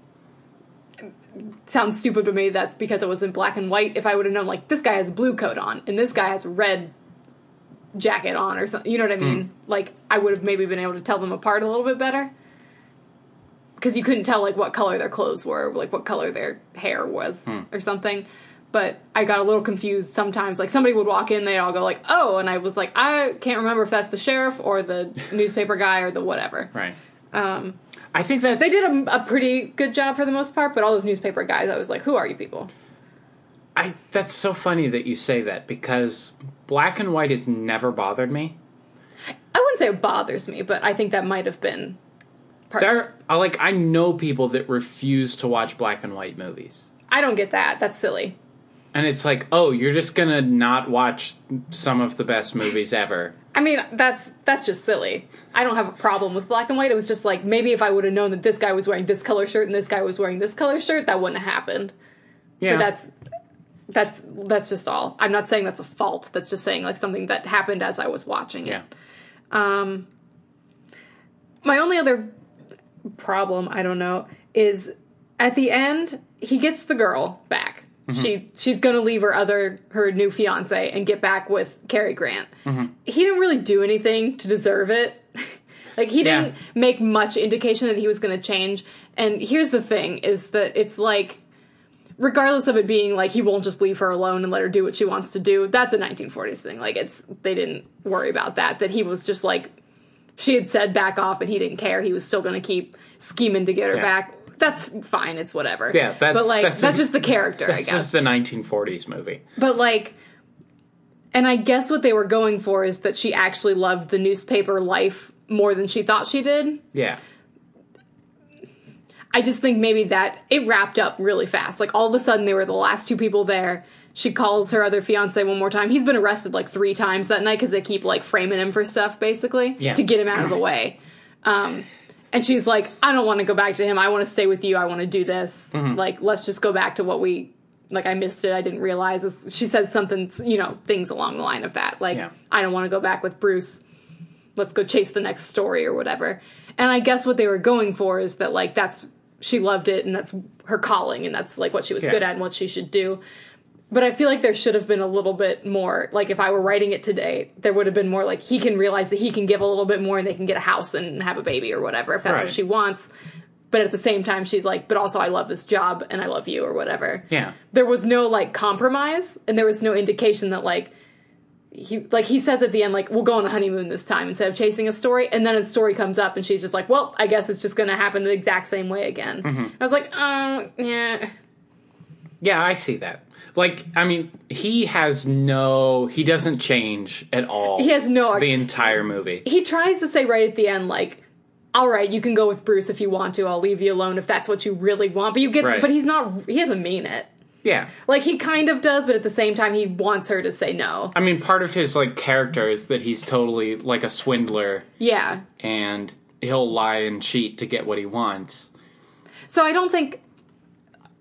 Sounds stupid to me. That's because it was in black and white. If I would have known, like this guy has a blue coat on, and this guy has a red jacket on, or something, you know what I mean? Like I would have maybe been able to tell them apart a little bit better. Because you couldn't tell like what color their clothes were, like what color their hair was, or something. But I got a little confused sometimes. Like somebody would walk in, they'd all go like, "Oh," and I was like, I can't remember if that's the sheriff or the newspaper guy or the whatever. Right. Um, I think that they did a, a pretty good job for the most part, but all those newspaper guys, I was like, "Who are you people?" I that's so funny that you say that because black and white has never bothered me. I wouldn't say it bothers me, but I think that might have been part. There I like I know people that refuse to watch black and white movies. I don't get that. That's silly. And it's like, "Oh, you're just to not watch some of the best movies ever." I mean, that's that's just silly. I don't have a problem with black and white. It was just like maybe if I would have known that this guy was wearing this color shirt and this guy was wearing this color shirt, that wouldn't have happened. Yeah. But that's that's that's just all. I'm not saying that's a fault. That's just saying like something that happened as I was watching it. yeah. Um, my only other problem, I don't know, is at the end he gets the girl back. Mm-hmm. She she's gonna leave her other her new fiance and get back with Cary Grant. Mm-hmm. He didn't really do anything to deserve it. like he Yeah. didn't make much indication that he was gonna change. And here's the thing: is that it's like regardless of it being like he won't just leave her alone and let her do what she wants to do that's a 1940s thing like it's they didn't worry about that that he was just like she had said back off and he didn't care he was still going to keep scheming to get her Yeah. back that's fine it's whatever Yeah, that's- but like that's that's, a- just the character i It's guess just a 1940s movie. but like and i guess what they were going for is that she actually loved the newspaper life more than she thought she did Yeah. I just think maybe that it wrapped up really fast. Like all of a sudden they were the last two people there. She calls her other fiance one more time. He's been arrested like three times that night because they keep like framing him for stuff basically Yeah. to get him out of the way. Um, And she's like, I don't want to go back to him. I want to stay with you. I want to do this. Mm-hmm. Like, let's just go back to what we like. I missed it. I didn't realize. This. She says something, you know, things along the line of that. Like, Yeah. I don't want to go back with Bruce. Let's go chase the next story or whatever. And I guess what they were going for is that like that's she loved it and that's her calling and that's like what she was Yeah. good at and what she should do. But I feel like there should have been a little bit more. Like if I were writing it today, there would have been more. Like he can realize that he can give a little bit more, and they can get a house and have a baby or whatever if that's Right. what she wants. But at the same time, she's like, but also I love this job and I love you or whatever. Yeah. There was no like compromise, and there was no indication that like he like he says at the end like we'll go on a honeymoon this time instead of chasing a story, and then a story comes up and she's just like, well, I guess it's just going to happen the exact same way again. Mm-hmm. I was like, oh yeah. Yeah, I see that. Like, I mean, he has no, he doesn't change at all. He has no the entire movie. he tries to say right at the end like all right you can go with bruce if you want to i'll leave you alone if that's what you really want but you get Right. but he's not he doesn't mean it Yeah. like he kind of does but at the same time he wants her to say no I mean, part of his like character is that he's totally like a swindler yeah and he'll lie and cheat to get what he wants. so i don't think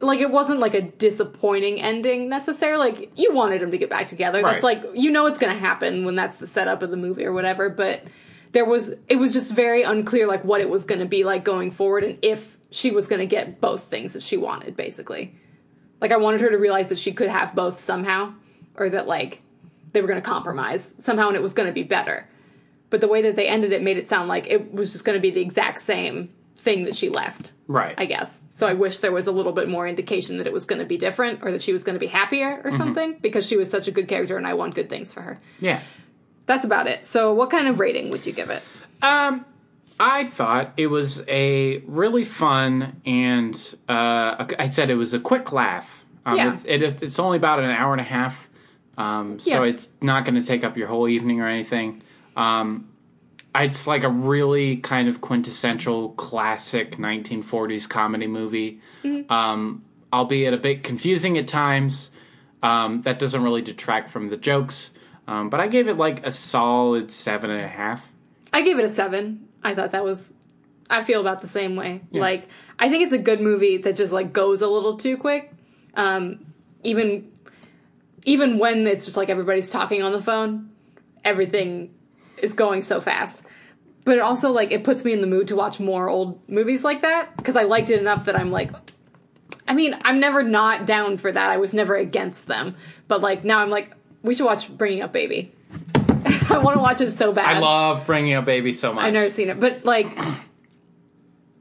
like it wasn't like a disappointing ending necessarily like you wanted them to get back together that's Right. like you know it's gonna happen when that's the setup of the movie or whatever but there was it was just very unclear like what it was gonna be like going forward and if she was gonna get both things that she wanted basically like i wanted her to realize that she could have both somehow or that like they were gonna compromise somehow and it was gonna be better but the way that they ended it made it sound like it was just gonna be the exact same thing that she left Right. I guess. So I wish there was a little bit more indication that it was going to be different or that she was going to be happier or something because she was such a good character and I want good things for her. yeah. That's about it. So what kind of rating would you give it? Um, I thought it was a really fun and uh, I said it was a quick laugh. Um, Yeah. it's, it, it's only about an hour and a half, um, so Yeah. it's not going to take up your whole evening or anything. Um, it's like a really kind of quintessential classic 1940s comedy movie, um, albeit a bit confusing at times. Um, that doesn't really detract from the jokes, um, but I gave it like a solid seven and a half. I gave it a 7. I thought that was I feel about the same way. Like I think it's a good movie that just like goes a little too quick. Um even even when it's just like everybody's talking on the phone, everything is going so fast. But it also like it puts me in the mood to watch more old movies like that because I liked it enough that I'm like I mean, I'm never not down for that. I was never against them. But like now I'm like we should watch Bringing Up Baby. I want to watch it so bad. I love bringing up baby so much. I've never seen it, but like,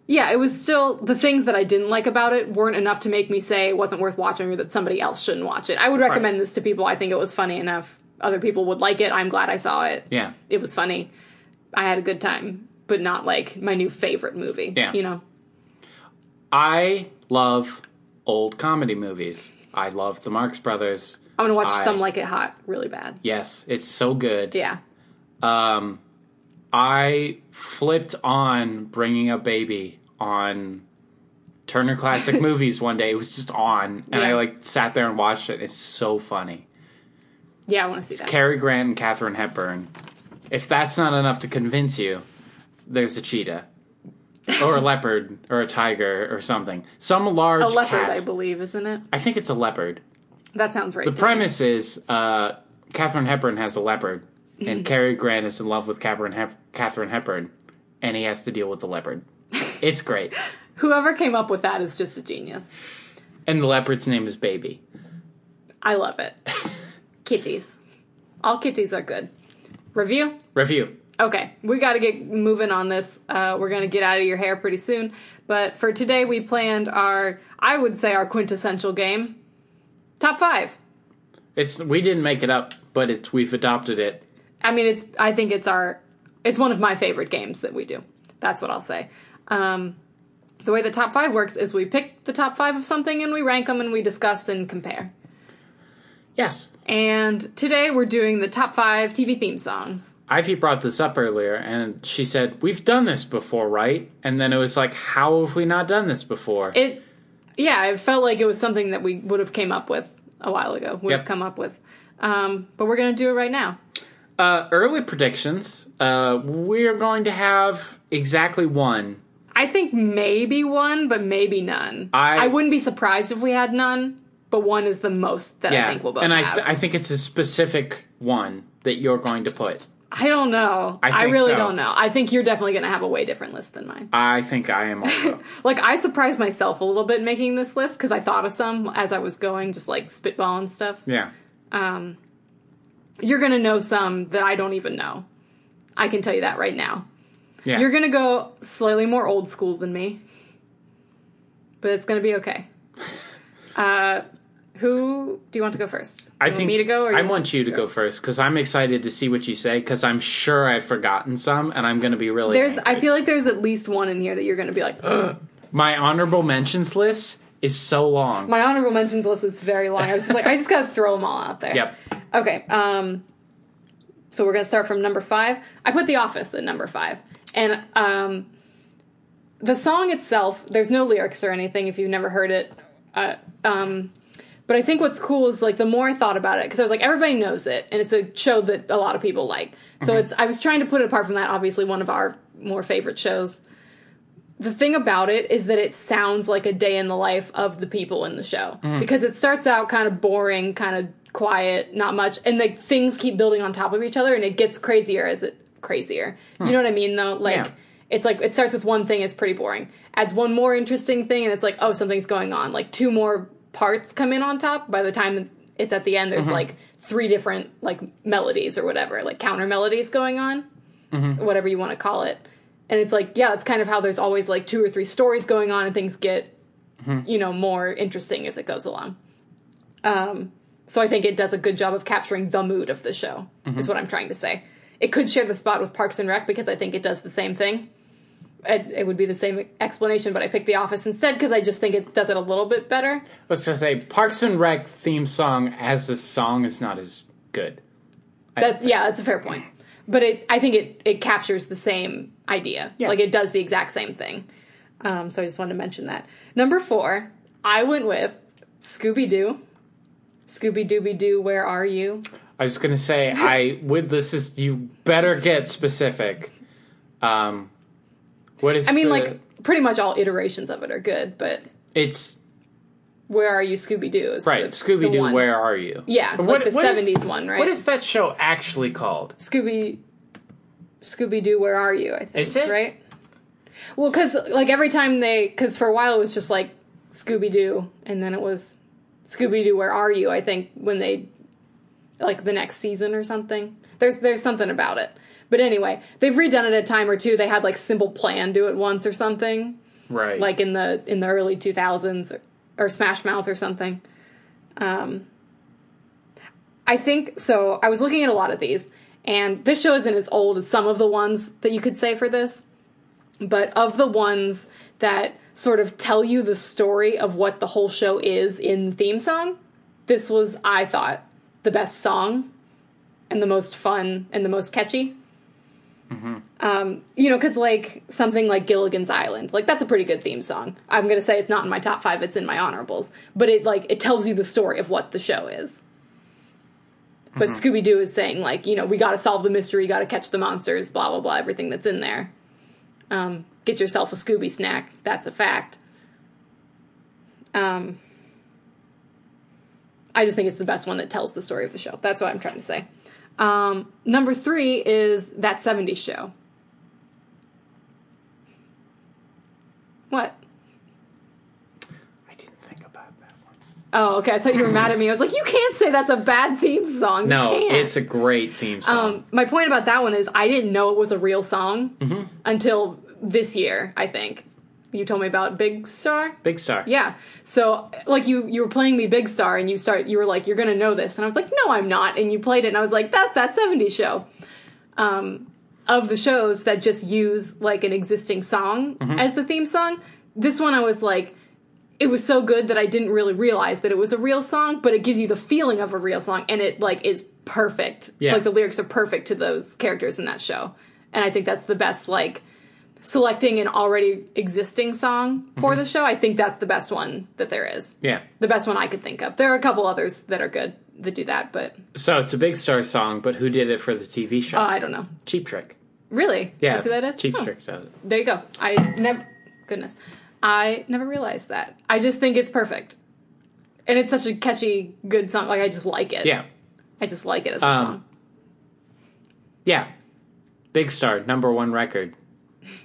yeah, it was still the things that I didn't like about it weren't enough to make me say it wasn't worth watching or that somebody else shouldn't watch it. I would recommend this to people. I think it was funny enough. Other people would like it. I'm glad I saw it. Yeah. It was funny. I had a good time, but not like my new favorite movie. Yeah. You know? I love old comedy movies. I love the Marx Brothers. I'm gonna watch I- Some Like It Hot really bad. Yes, it's so good. Yeah. Um, I flipped on Bringing a Baby on Turner Classic Movies one day. It was just on, and I like sat there and watched it. It's so funny. Yeah, I want to see that. Cary Grant and Katharine Hepburn. If that's not enough to convince you, there's a cheetah. or a leopard, or a tiger, or something. Some large a leopard, cat. I believe, isn't it? I think it's a leopard. That sounds right. The premise is uh, Katharine Hepburn has a leopard, and Cary Grant is in love with Katherine, Hep- Katharine Hepburn, and he has to deal with the leopard. It's great. Whoever came up with that is just a genius. And the leopard's name is Baby. I love it. Kitties. All kitties are good. Review? Review. Okay, we got to get moving on this. Uh, we're going to get out of your hair pretty soon. But for today, we planned our, I would say, our quintessential game top five. It's we didn't make it up, but it's we've adopted it. I mean, it's, I think it's our, it's one of my favorite games that we do. That's what I'll say. Um, the way the top five works is we pick the top five of something and we rank them and we discuss and compare. Yes. And today we're doing the top five TV theme songs. Ivy brought this up earlier, and she said, "We've done this before, right?" And then it was like, "How have we not done this before?" It, yeah, it felt like it was something that we would have came up with a while ago. Would Yep. have come up with, um, but we're gonna do it right now. Uh, early predictions. Uh, we're going to have exactly one I think maybe one, but maybe none. I- I wouldn't be surprised if we had none, but one is the most that I think we'll both and I, have. th- I think it's a specific one that you're going to put. I don't know. I I, really so. don't know. I think you're definitely going to have a way different list than mine. I think I am also. Like I surprised myself a little bit making this list because I thought of some as I was going, just like spitballing stuff. yeah. Um, you're going to know some that I don't even know. I can tell you that right now. Yeah. You're going to go slightly more old school than me, but it's going to be okay. Uh, who do you want to go first? I think me to go. Or I want you to go first because I'm excited to see what you say because I'm sure I've forgotten some and I'm going to be really. There's. I feel like there's at least one in here that you're going to be like. my honorable mentions list is so long. My honorable mentions list is very long. I was just like, I just got to throw them all out there. yep. Okay. Um, so we're gonna start from number five. I put The Office at number five, and um, the song itself, there's no lyrics or anything. If you've never heard it, uh, um, but I think what's cool is like the more I thought about it, because I was like, everybody knows it, and it's a show that a lot of people like. So mm-hmm. it's. I was trying to put it apart from that. Obviously, one of our more favorite shows. The thing about it is that it sounds like a day in the life of the people in the show mm-hmm. because it starts out kind of boring, kind of quiet, not much, and like things keep building on top of each other, and it gets crazier as it crazier. You hmm. know what I mean? Though, like Yeah. it's like it starts with one thing, it's pretty boring. Adds one more interesting thing, and it's like oh something's going on. Like two more parts come in on top. By the time it's at the end, there's mm-hmm. like three different like melodies or whatever, like counter melodies going on, mm-hmm. whatever you want to call it. And it's like yeah, it's kind of how there's always like two or three stories going on, and things get mm-hmm. you know more interesting as it goes along. Um, so I think it does a good job of capturing the mood of the show. Is what I'm trying to say. It could share the spot with Parks and Rec because I think it does the same thing. It, it would be the same explanation, but I picked The Office instead because I just think it does it a little bit better. Let's just say Parks and Rec theme song as the song is not as good. That's yeah, that's a fair point. But it, I think it it captures the same idea. Yeah. Like it does the exact same thing. Um, so I just wanted to mention that. Number four, I went with Scooby Doo. Scooby Dooby Doo, where are you? I was gonna say I with this is you better get specific. Um, what is? I mean, the- like pretty much all iterations of it are good, but it's where are you, Scooby Doo? Right. Scooby Doo. where are you? Yeah, But like the what is- 70s one, right? What is that show actually called? Scooby Scooby Doo, where are you? I think Is it? right? Well, because like every time they, because for a while it was just like Scooby Doo, and then it was Scooby Doo, where are you? I think when they like the next season or something. There's there's something about it. But anyway, they've redone it a time or two. They had like Simple Plan do it once or something, Right. like in the in the early 2000s or, or Smash Mouth or something. Um, I think so. I was looking at a lot of these, and this show isn't as old as some of the ones that you could say for this. But of the ones that sort of tell you the story of what the whole show is in theme song, this was, I thought, the best song and the most fun and the most catchy. Um, you know, because like something like Gilligan's Island, like that's a pretty good theme song. I'm gonna say it's not in my top five; it's in my honorables. But it like it tells you the story of what the show is. But Scooby Doo is saying like, you know, we got to solve the mystery, got to catch the monsters, blah blah blah, everything that's in there. Um, get yourself a Scooby snack. That's a fact. Um, I just think it's the best one that tells the story of the show. That's what I'm trying to say. Um, number three is that 70s show. What? I didn't think about that one. Oh, okay. I thought you were mad at me. I was like, you can't say that's a bad theme song. No, it's a great theme song. Um, my point about that one is I didn't know it was a real song Mm-hmm. until this year. I think you told me about Big Star. Big Star. Yeah. So like you you were playing me Big Star and you start you were like you're gonna know this and I was like no I'm not and you played it and I was like that's that 70s show. Um, of the shows that just use like an existing song as the theme song, this one I was like it was so good that I didn't really realize that it was a real song, but it gives you the feeling of a real song and it like is perfect. Yeah. Like the lyrics are perfect to those characters in that show. And I think that's the best like selecting an already existing song for the show. I think that's the best one that there is. Yeah. The best one I could think of. There are a couple others that are good that do that, but So it's a Big Star song, but who did it for the TV show? uh, I don't know. Cheap Trick. Really? Yeah, That's who that is? Cheap Oh, Trick does it. There you go. I never goodness. I never realized that. I just think it's perfect. And it's such a catchy, good song. Like, I just like it. Yeah. I just like it as a Um, song. Yeah. Big Star, number one record.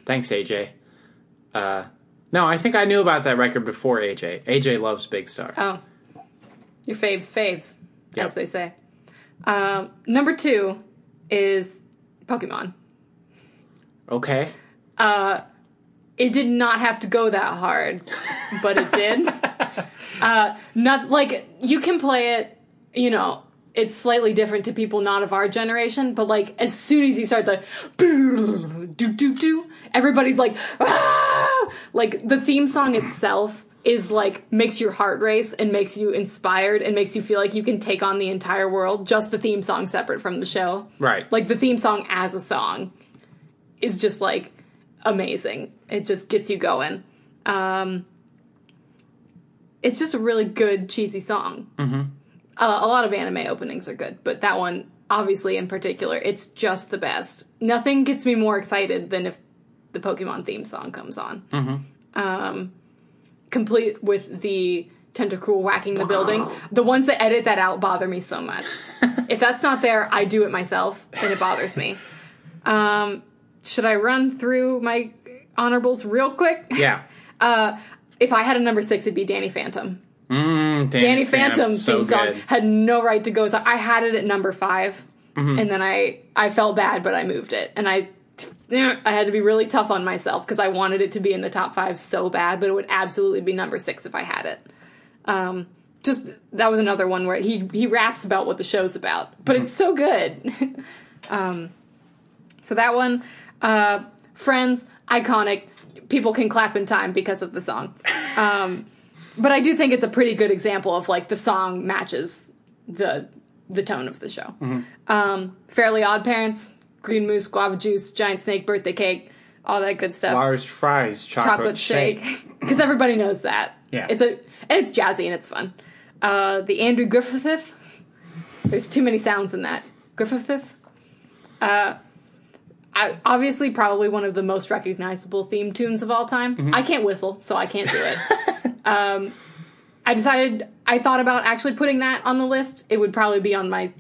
Thanks, AJ. Uh, no, I think I knew about that record before AJ. AJ loves Big Star. Oh. Your faves, faves, Yep. as they say. Um, number two is Pokemon. Okay. Uh, it did not have to go that hard, but it did. uh, not like you can play it, you know, it's slightly different to people not of our generation, but like as soon as you start the do do do, everybody's like, ah! like the theme song itself is like makes your heart race and makes you inspired and makes you feel like you can take on the entire world. Just the theme song separate from the show, Right. like the theme song as a song is just like amazing. It just gets you going. Um, it's just a really good cheesy song. Mm-hmm. Uh, a lot of anime openings are good, but that one, obviously in particular, it's just the best. Nothing gets me more excited than if the Pokemon theme song comes on. Mm-hmm. Um, complete with the tentacruel whacking the building. The ones that edit that out bother me so much. if that's not there, I do it myself, and it bothers me. Um, should I run through my honorables real quick? Yeah. Uh, if I had a number six, it'd be Danny Phantom. Mm, Danny, Danny Phantom so theme song good. had no right to go. So I had it at number 5 Mm-hmm. and then I I felt bad, but I moved it, and I I had to be really tough on myself because I wanted it to be in the top five so bad, but it would absolutely be number six if I had it. Um, just that was another one where he he raps about what the show's about, but it's so good. um, so that one, uh, Friends, iconic. People can clap in time because of the song. Um, but I do think it's a pretty good example of like the song matches the the tone of the show. Um, Fairly Odd Parents, Green Moose, Guava Juice, Giant Snake, Birthday Cake, all that good stuff. Large fries, chocolate, Chocolate shake. shake, because everybody knows that. Yeah. it's a and it's jazzy and it's fun. Uh, the Andrew Griffith. There's too many sounds in that Griffith. Uh, I, obviously, probably one of the most recognizable theme tunes of all time. Mm-hmm. I can't whistle, so I can't do it. um, I decided I thought about actually putting that on the list. It would probably be on my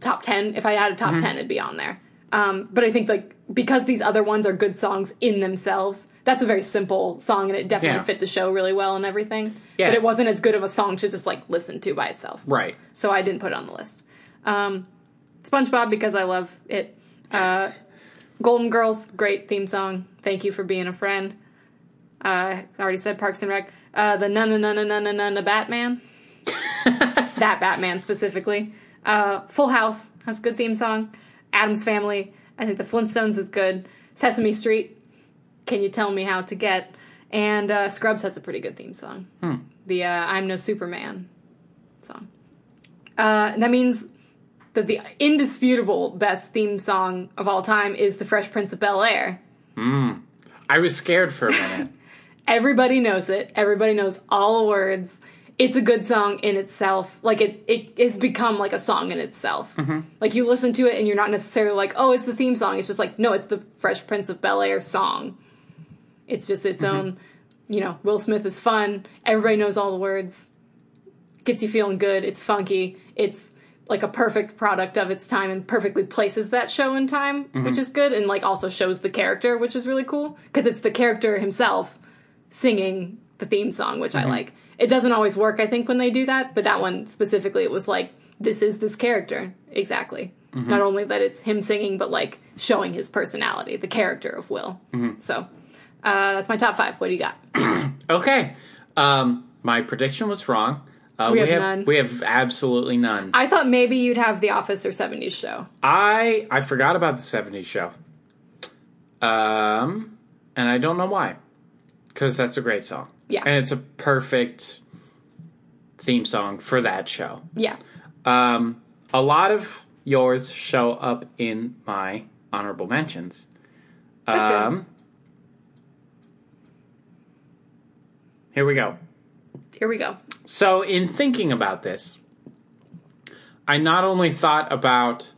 top ten. If I had a Mm-hmm. top ten, it'd be on there. Um, but I think like because these other ones are good songs in themselves, that's a very simple song, and it definitely Yeah. fit the show really well and everything. Yeah. But it wasn't as good of a song to just like listen to by itself Right. so I didn't put it on the list. Um, SpongeBob because I love it. Uh, Golden Girls, great theme song. Thank you for being a friend. Uh, I already said Parks and Rec uh, the na na na na Batman. that Batman specifically. Uh, Full House has a good theme song. Addams Family. I think The Flintstones is good. Sesame Street. Can you tell me how to get? And uh, Scrubs has a pretty good theme song. Hmm. The uh, I'm No Superman song. Uh, that means that the indisputable best theme song of all time is The Fresh Prince of Bel Air. Mm. I was scared for a minute. Everybody knows it. Everybody knows all the words. It's a good song in itself. Like it, it has become like a song in itself. Mm-hmm. Like you listen to it and you're not necessarily like, oh, it's the theme song. It's just like, no, it's the Fresh Prince of Bel Air song. It's just its mm-hmm. own. You know, Will Smith is fun. Everybody knows all the words. Gets you feeling good. It's funky. It's like a perfect product of its time and perfectly places that show in time, which mm-hmm. is good. And like also shows the character, which is really cool because it's the character himself singing the theme song, which I like. It doesn't always work, I think, when they do that, but that one specifically, it was like, this is this character. Exactly. Not only that it's him singing, but like showing his personality, the character of Will. So uh, that's my top five. What do you got? Okay. Um, my prediction was wrong. Uh, We have none. We have absolutely none. I thought maybe you'd have The Office or 70s Show. I I forgot about the '70s show. Um, and I don't know why, because that's a great song. Yeah. and it's a perfect theme song for that show. Yeah. Um, a lot of yours show up in my honorable mentions. That's good. um, Here we go. Here we go. So, in thinking about this, I not only thought about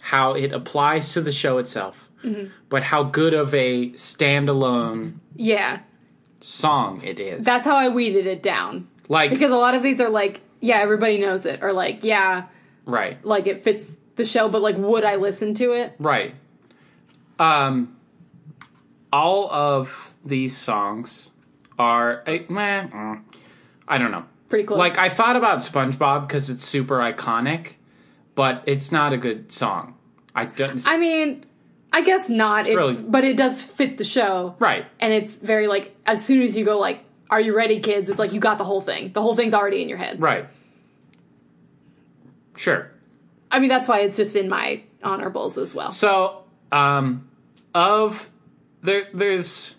how it applies to the show itself, Mm-hmm. but how good of a standalone Yeah. Song it is. That's how I weeded it down. like Because a lot of these are like, yeah, everybody knows it, or like, yeah, right. like it fits the show, but like, would I listen to it? Right. Um, all of these songs are, eh, meh, mm, I don't know. Pretty close. Like I thought about SpongeBob because it's super iconic, but it's not a good song. I don't. I mean, I guess not, it, really- but it does fit the show. right. And it's very like, as soon as you go like, are you ready, kids? It's like you got the whole thing. The whole thing's already in your head. Right. Sure. I mean, that's why it's just in my honorables as well. So, um, of there, there's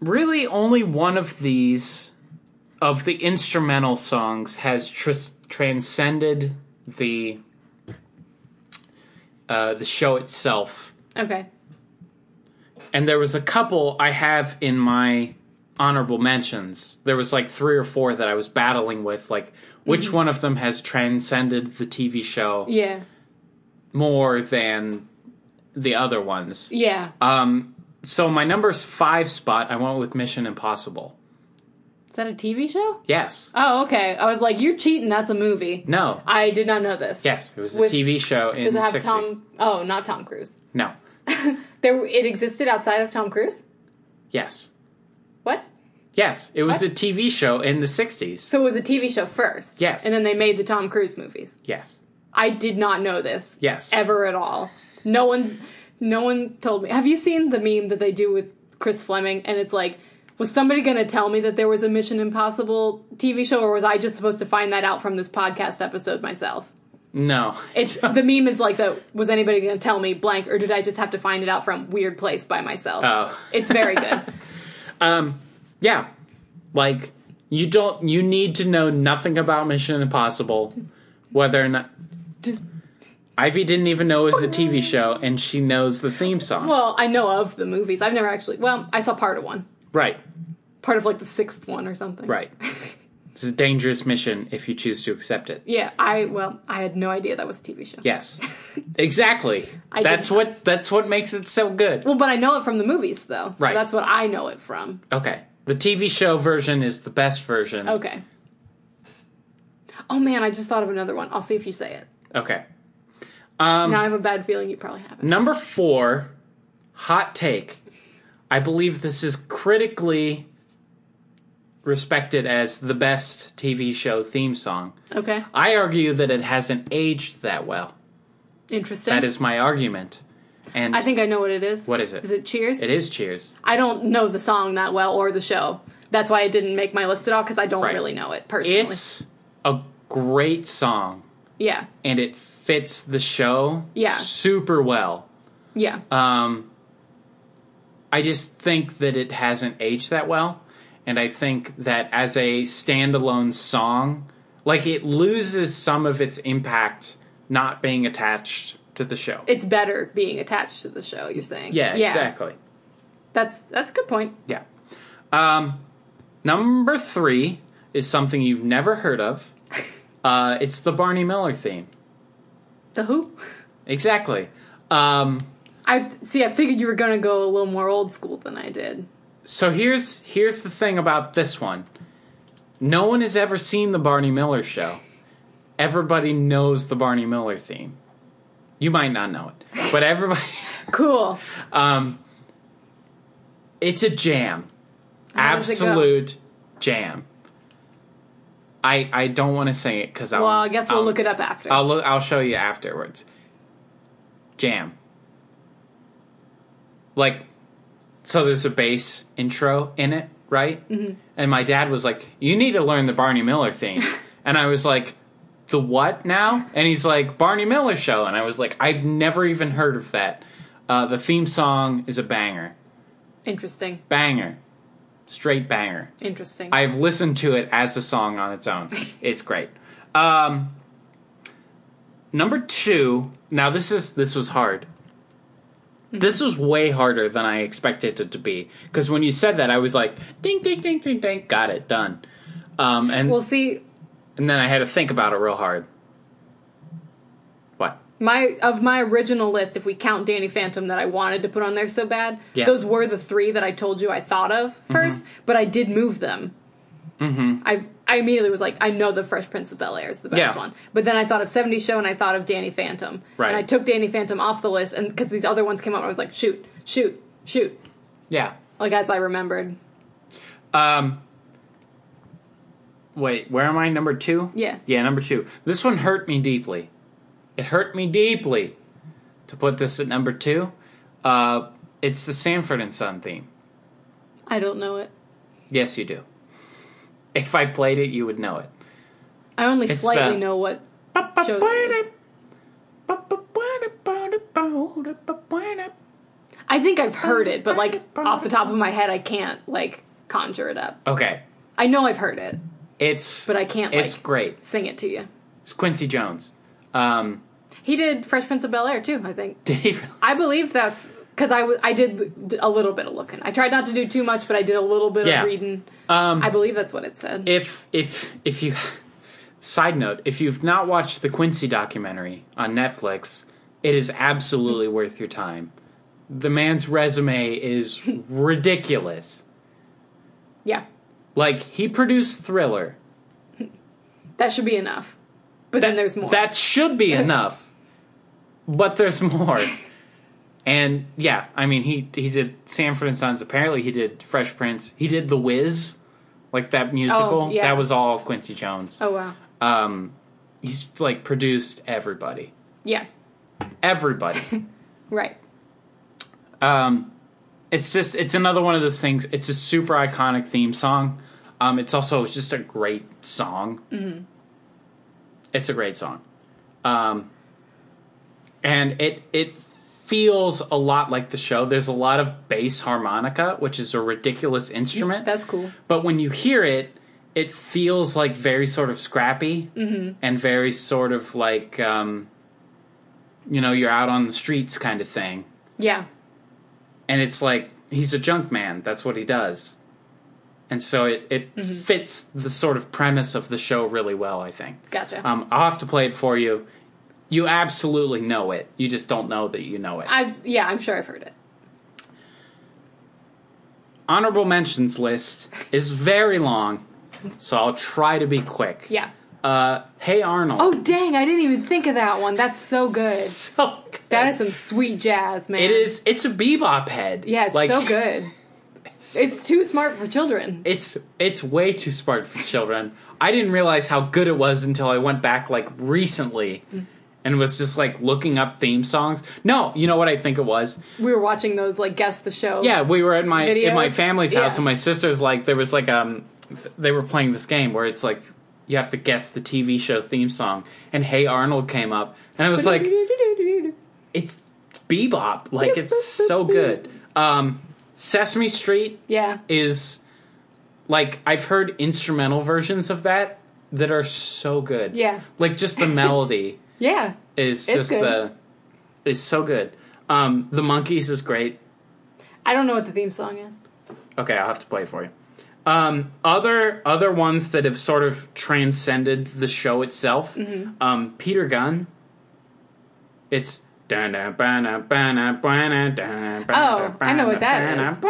really only one of these of the instrumental songs has tr- transcended the uh, the show itself, Okay. and there was a couple I have in my honorable mentions. There was like three or four that I was battling with, like which one of them has transcended the TV show Yeah. more than the other ones. Yeah. Um, so my number's five spot, I went with Mission Impossible. That a TV show? Yes. Oh, okay. I was like, you're cheating. That's a movie. No. I did not know this. Yes, it was a With- TV show in Does the it have 60s. Tom? Oh, not Tom Cruise. No. There, it existed outside of Tom Cruise. Yes. What? Yes, it was What? a TV show in the 60s. So it was a TV show first. Yes. And then they made the Tom Cruise movies. Yes. I did not know this. Yes. Ever at all. No one, no one told me. Have you seen the meme that they do with Chris Fleming? And it's like, was somebody going to tell me that there was a Mission Impossible TV show, or was I just supposed to find that out from this podcast episode myself? No. It's the meme is like that. Was anybody going to tell me blank, or did I just have to find it out from weird place by myself? Oh. It's very good. Um, yeah. Like, you don't, you need to know nothing about Mission Impossible, whether or not. Ivy didn't even know it was a TV show, and she knows the theme song. well, I know of the movies. I've never actually. Well, I saw part of one, right. part of like the sixth one or something. Right. It's a dangerous mission if you choose to accept it. Yeah, I well, I had no idea that was a TV show. Yes. Exactly. I that's what that's what makes it so good. Well, but I know it from the movies though. So Right. that's what I know it from. Okay. The TV show version is the best version. Okay. Oh man, I just thought of another one. I'll see if you say it. Okay. Um now I have a bad feeling you probably have it. number 4 hot take. I believe this is critically respected as the best TV show theme song. Okay. I argue that it hasn't aged that well. Interesting. That is my argument. And I think I know what it is. What is it? Is it Cheers? it is Cheers. I don't know the song that well or the show. That's why it didn't make my list at all because I don't Right. really know it personally. It's a great song yeah, and it fits the show Yeah. super well. yeah, Um, I just think that it hasn't aged that well, and I think that as a standalone song, like it loses some of its impact not being attached to the show. it's better being attached to the show. You're saying? yeah, exactly. That's that's a good point. Yeah. Um, number three is something you've never heard of. Uh, it's the Barney Miller theme. The Who. Exactly. Um, I see. I figured you were gonna go a little more old school than I did. so here's here's the thing about this one. No one has ever seen the Barney Miller show. Everybody knows the Barney Miller theme. You might not know it, but everybody. Cool. Um, it's a jam, How does it go? absolute jam. I I don't want to sing it because Well, I guess we'll look it up after. I'll look. I'll show you afterwards. Jam. Like, so there's a bass intro in it, right? Mm-hmm. And my dad was like, "You need to learn the Barney Miller theme," and I was like, "The what now?" And he's like, "Barney Miller show," and I was like, "I've never even heard of that." Uh, the theme song is a banger, Interesting. banger, straight banger. Interesting. I've listened to it as a song on its own. It's great. Um, number two. Now this is this was hard. This was way harder than I expected it to be. Because when you said that, I was like, ding, ding, ding, ding, ding, got it, done. Um, and we'll see. and then I had to think about it real hard. What? My of my original list, if we count Danny Phantom that I wanted to put on there so bad, Yeah. those were the three that I told you I thought of 1st but I did move them. Mm-hmm. I I immediately was like, I know the Fresh Prince of Bel Air is the best Yeah. one, but then I thought of 70s Show and I thought of Danny Phantom, Right. and I took Danny Phantom off the list, and because these other ones came up, I was like, shoot, shoot, shoot, Yeah. like as I remembered. Um. Wait, where am I? Number two? Yeah. Yeah, number two. This one hurt me deeply. It hurt me deeply to put this at number two. Uh, it's the Sanford and Son theme. I don't know it. Yes, you do. If I played it, you would know it. I only It's slightly the- know what show. I think I've heard it, but like off the top of my head, I can't like conjure it up. Okay, I know I've heard it, it's but I can't it's like great. sing it to you. It's Quincy Jones. Um, He did Fresh Prince of Bel Air too. I think. did he? Really? I believe that's because I, w- I did a little bit of looking. I tried not to do too much, but I did a little bit Yeah. of reading. Um, I believe that's what it said. if if if you side note if you've not watched the quincy documentary on netflix it is absolutely worth your time the man's resume is ridiculous yeah, like he produced thriller that should be enough. But then there's more. that should be enough but there's more and yeah i mean he he did sanford and sons apparently he did fresh prince he did the wiz like that musical Oh, yeah. that was all quincy jones oh wow. um he's like produced everybody Yeah. everybody Right. um it's just it's another one of those things it's a super iconic theme song um it's also just a great song mm-hmm. it's a great song um and it it feels a lot like the show there's a lot of bass harmonica which is a ridiculous instrument That's cool. but when you hear it, it feels like very sort of scrappy and very sort of like, um, you know, you're out on the streets kind of thing. Yeah. And it's like he's a junk man. That's what he does. And so it, it fits the sort of premise of the show really well, I think. Gotcha. Um, I'll have to play it for you. You absolutely know it. You just don't know that you know it. I yeah, I'm sure I've heard it. Honorable mentions list is very long, so I'll try to be quick. Yeah. Uh, hey Arnold. Oh dang, I didn't even think of that one. That's so good. so good. That is some sweet jazz, man. It is. It's a bebop head. Yeah, it's Like, so good. It's, It's too smart for children. it's it's way too smart for children. I didn't realize how good it was until I went back like recently, and was just like looking up theme songs. No, you know what I think it was. We were watching those like guess the show. Yeah, we were at my in my family's house, Yeah. and my sister's like there was like um they were playing this game where it's like you have to guess the TV show theme song, and Hey Arnold came up, and I was like. it's bebop like it's so good um sesame street Yeah. is like i've heard instrumental versions of that that are so good Yeah. like just the melody Yeah. is It's just good. the is so good um the Monkees is great I don't know what the theme song is. okay i'll have to play it for you um other other ones that have sort of transcended the show itself Mm-hmm. um peter gunn it's oh, I know what that is.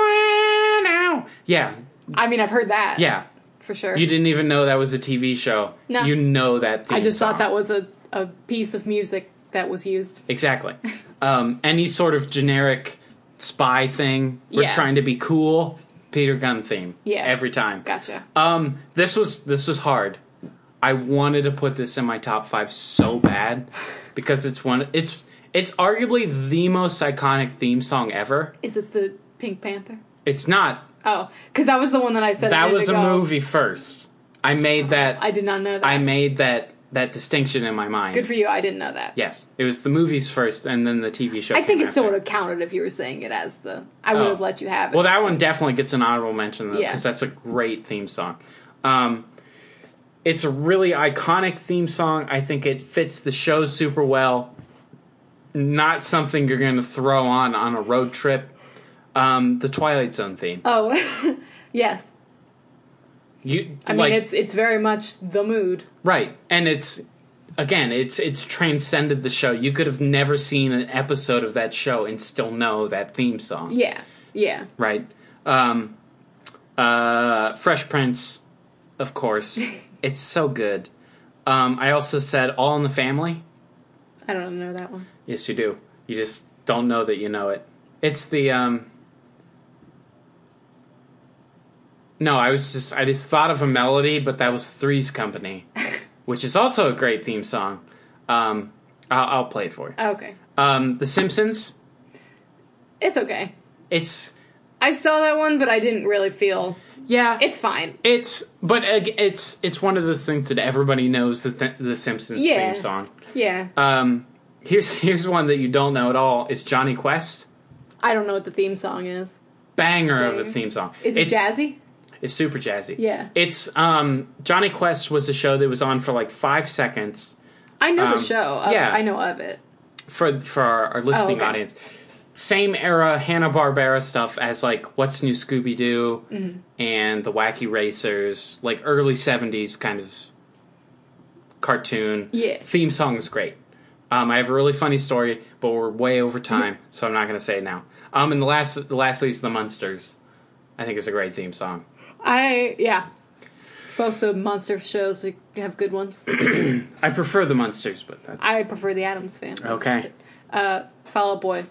Yeah, I mean, I've heard that. yeah. For sure. You didn't even know that was a TV show. No. You know that theme I just song. thought that was a, a piece of music that was used. Exactly. um, any sort of generic spy thing. We're Yeah. trying to be cool. Peter Gunn theme. Yeah. Every time. Gotcha. Um, this was this was hard. I wanted to put this in my top five so bad because it's one. It's it's arguably the most iconic theme song ever. Is it the Pink Panther? It's not. Oh, because that was the one that I said. That was a movie first. I made that. I did not know that. I made that that distinction in my mind. Good for you. I didn't know that. yes, it was the movies first, and then the TV show. I think it still would have counted if you were saying it as the. I would Oh. have let you have it. Well, that one definitely gets an honorable mention though, Yeah. because that's a great theme song. Um, it's a really iconic theme song. I think it fits the show super well. Not something you're going to throw on on a road trip. Um, the Twilight Zone theme. Oh, yes. You, I like, mean, it's it's very much the mood. right, and it's again, it's it's transcended the show. You could have never seen an episode of that show and still know that theme song, Yeah. Yeah. right? Um, uh, Fresh Prince, of course. it's so good. Um, I also said All in the Family. I don't know that one. Yes, you do. You just don't know that you know it. It's the um No, I was just I just thought of a melody, but that was Three's Company, which is also a great theme song. Um I'll, I'll play it for you. Okay. Um The Simpsons. It's okay. It's I saw that one, but I didn't really feel yeah, it's fine. it's but it's it's one of those things that everybody knows the th- the Simpsons Yeah. theme song. Yeah. Um here's here's one that you don't know at all. It's Jonny Quest. I don't know what the theme song is. Banger of a theme song. Is it It's- jazzy? It's super jazzy. Yeah. It's um Jonny Quest was a show that was on for like five seconds I know um, the show. Yeah. I know of it. for for our, our listening Oh, okay. audience. Same era Hanna Barbera stuff as like What's New Scooby Doo Mm-hmm. and the Wacky Racers, like early seventies kind of cartoon. Yeah. Theme song is great. Um, I have a really funny story, but we're way over time, so I'm not going to say it now. Um, and the last, the last least, the Munsters. I think is a great theme song. I yeah. Both the monster shows have good ones. I prefer the Munsters, but that's I prefer the Addams Family. okay. Uh, Fall Out Boy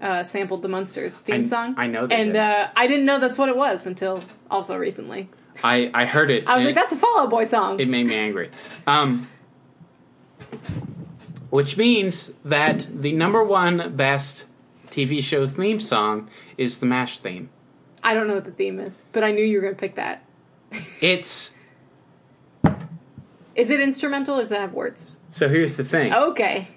uh, sampled the Munsters theme I- song. I know and did. uh, I didn't know that's what it was until also recently. I I heard it. I was like, it- that's a Fall Out Boy song. it made me angry. Um, which means that the number one best TV show's theme song is the MASH theme. I don't know what the theme is, but I knew you were going to pick that. It's Is it instrumental or does it have words? so here's the thing. Okay.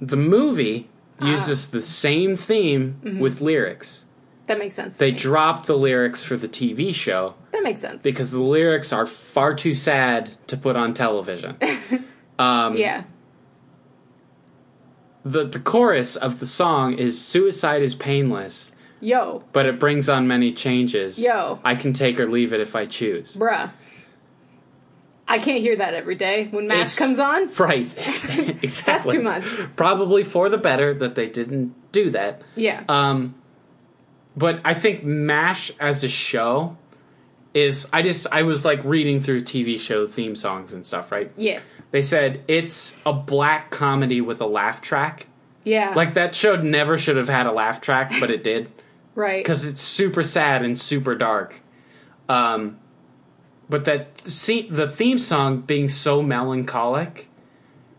The movie Ah. uses the same theme Mm-hmm. with lyrics. That makes sense. They dropped the lyrics for the TV show that makes sense. because the lyrics are far too sad to put on television. Um, yeah. the the chorus of the song is "Suicide is painless, Yo, but it brings on many changes. Yo. I can take or leave it if I choose." bruh. I can't hear that every day when MASH It's- comes on. Right, exactly. That's too much. Probably for the better that they didn't do that. Yeah. Um, but I think MASH as a show is. I just I was like reading through TV show theme songs and stuff. Right? yeah. They said it's a black comedy with a laugh track. Yeah. Like that show never should have had a laugh track, but it did. Right. because it's super sad and super dark. Um, but that see the theme song being so melancholic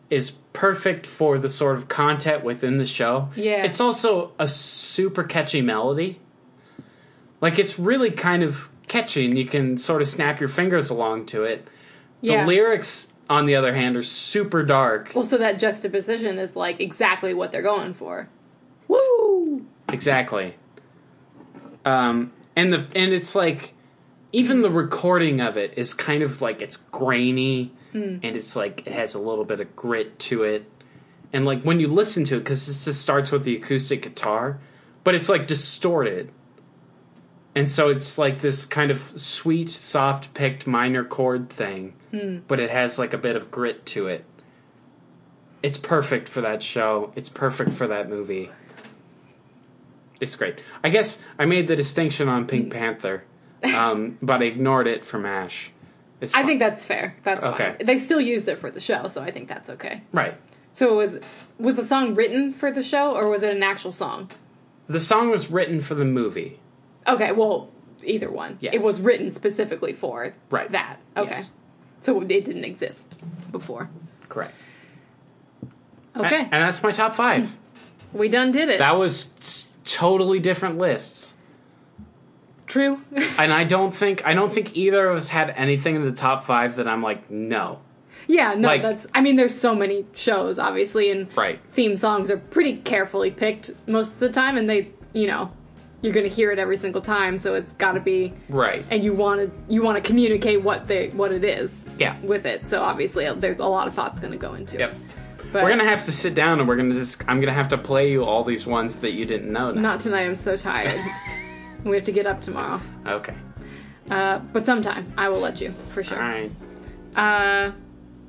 is perfect for the sort of content within the show. Yeah. it's also a super catchy melody. Like it's really kind of catchy, and you can sort of snap your fingers along to it. Yeah. The lyrics, on the other hand, are super dark. well, so that juxtaposition is like exactly what they're going for. Woo! Exactly. Um, and the and it's like even the recording of it is kind of like it's grainy and it's like it has a little bit of grit to it. And like when you listen to it, because this just starts with the acoustic guitar, but it's like distorted. And so it's like this kind of sweet, soft picked minor chord thing, but it has like a bit of grit to it. It's perfect for that show. It's perfect for that movie. It's great. I guess I made the distinction on Pink Panther, um, but I ignored it for MASH. It's I fine. think that's fair. That's Okay. fine. They still used it for the show, so I think that's okay. right. So it was was the song written for the show or was it an actual song? The song was written for the movie. Okay, well, either one. Yes. It was written specifically for Right. that. Okay. Yes. So it didn't exist before. Correct. Okay. And that's my top five. we done did it. That was totally different lists. True. And I don't think I don't think either of us had anything in the top five that I'm like, no. yeah, no, Like- that's I mean there's so many shows obviously and Right. theme songs are pretty carefully picked most of the time and they, you know, you're going to hear it every single time, so it's got to be Right. and you want to you want to communicate what they what it is Yeah. with it. So obviously uh, there's a lot of thoughts going to go into Yep. it. But We're gonna have to sit down and we're gonna just I'm gonna have to play you all these ones that you didn't know now. not tonight. I'm so tired. we have to get up tomorrow. Okay. Uh, but sometime I will let you for sure. Alright. Uh,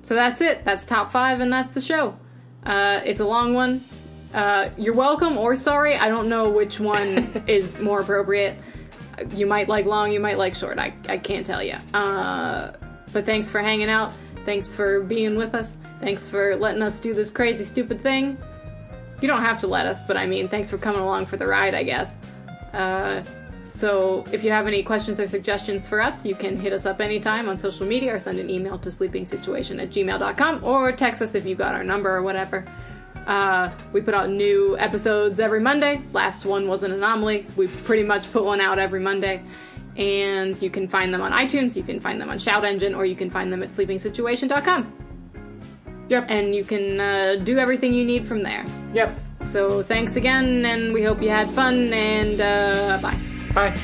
so that's it. That's top five, and that's the show. Uh, it's a long one. Uh, you're welcome or sorry. I don't know which one is more appropriate. You might like long, you might like short. I, I can't tell you. Uh, but thanks for hanging out. Thanks for being with us. Thanks for letting us do this crazy, stupid thing. You don't have to let us, but I mean, thanks for coming along for the ride, I guess. Uh, so if you have any questions or suggestions for us, you can hit us up anytime on social media or send an email to sleepingsituation at gmail.com or text us if you got our number or whatever. Uh, we put out new episodes every Monday. Last one was an anomaly. We pretty much put one out every Monday. And you can find them on iTunes, you can find them on Shout Engine, or you can find them at sleepingsituation.com. Yep. And you can uh, do everything you need from there. Yep. So thanks again, and we hope you had fun, and uh, bye. Bye.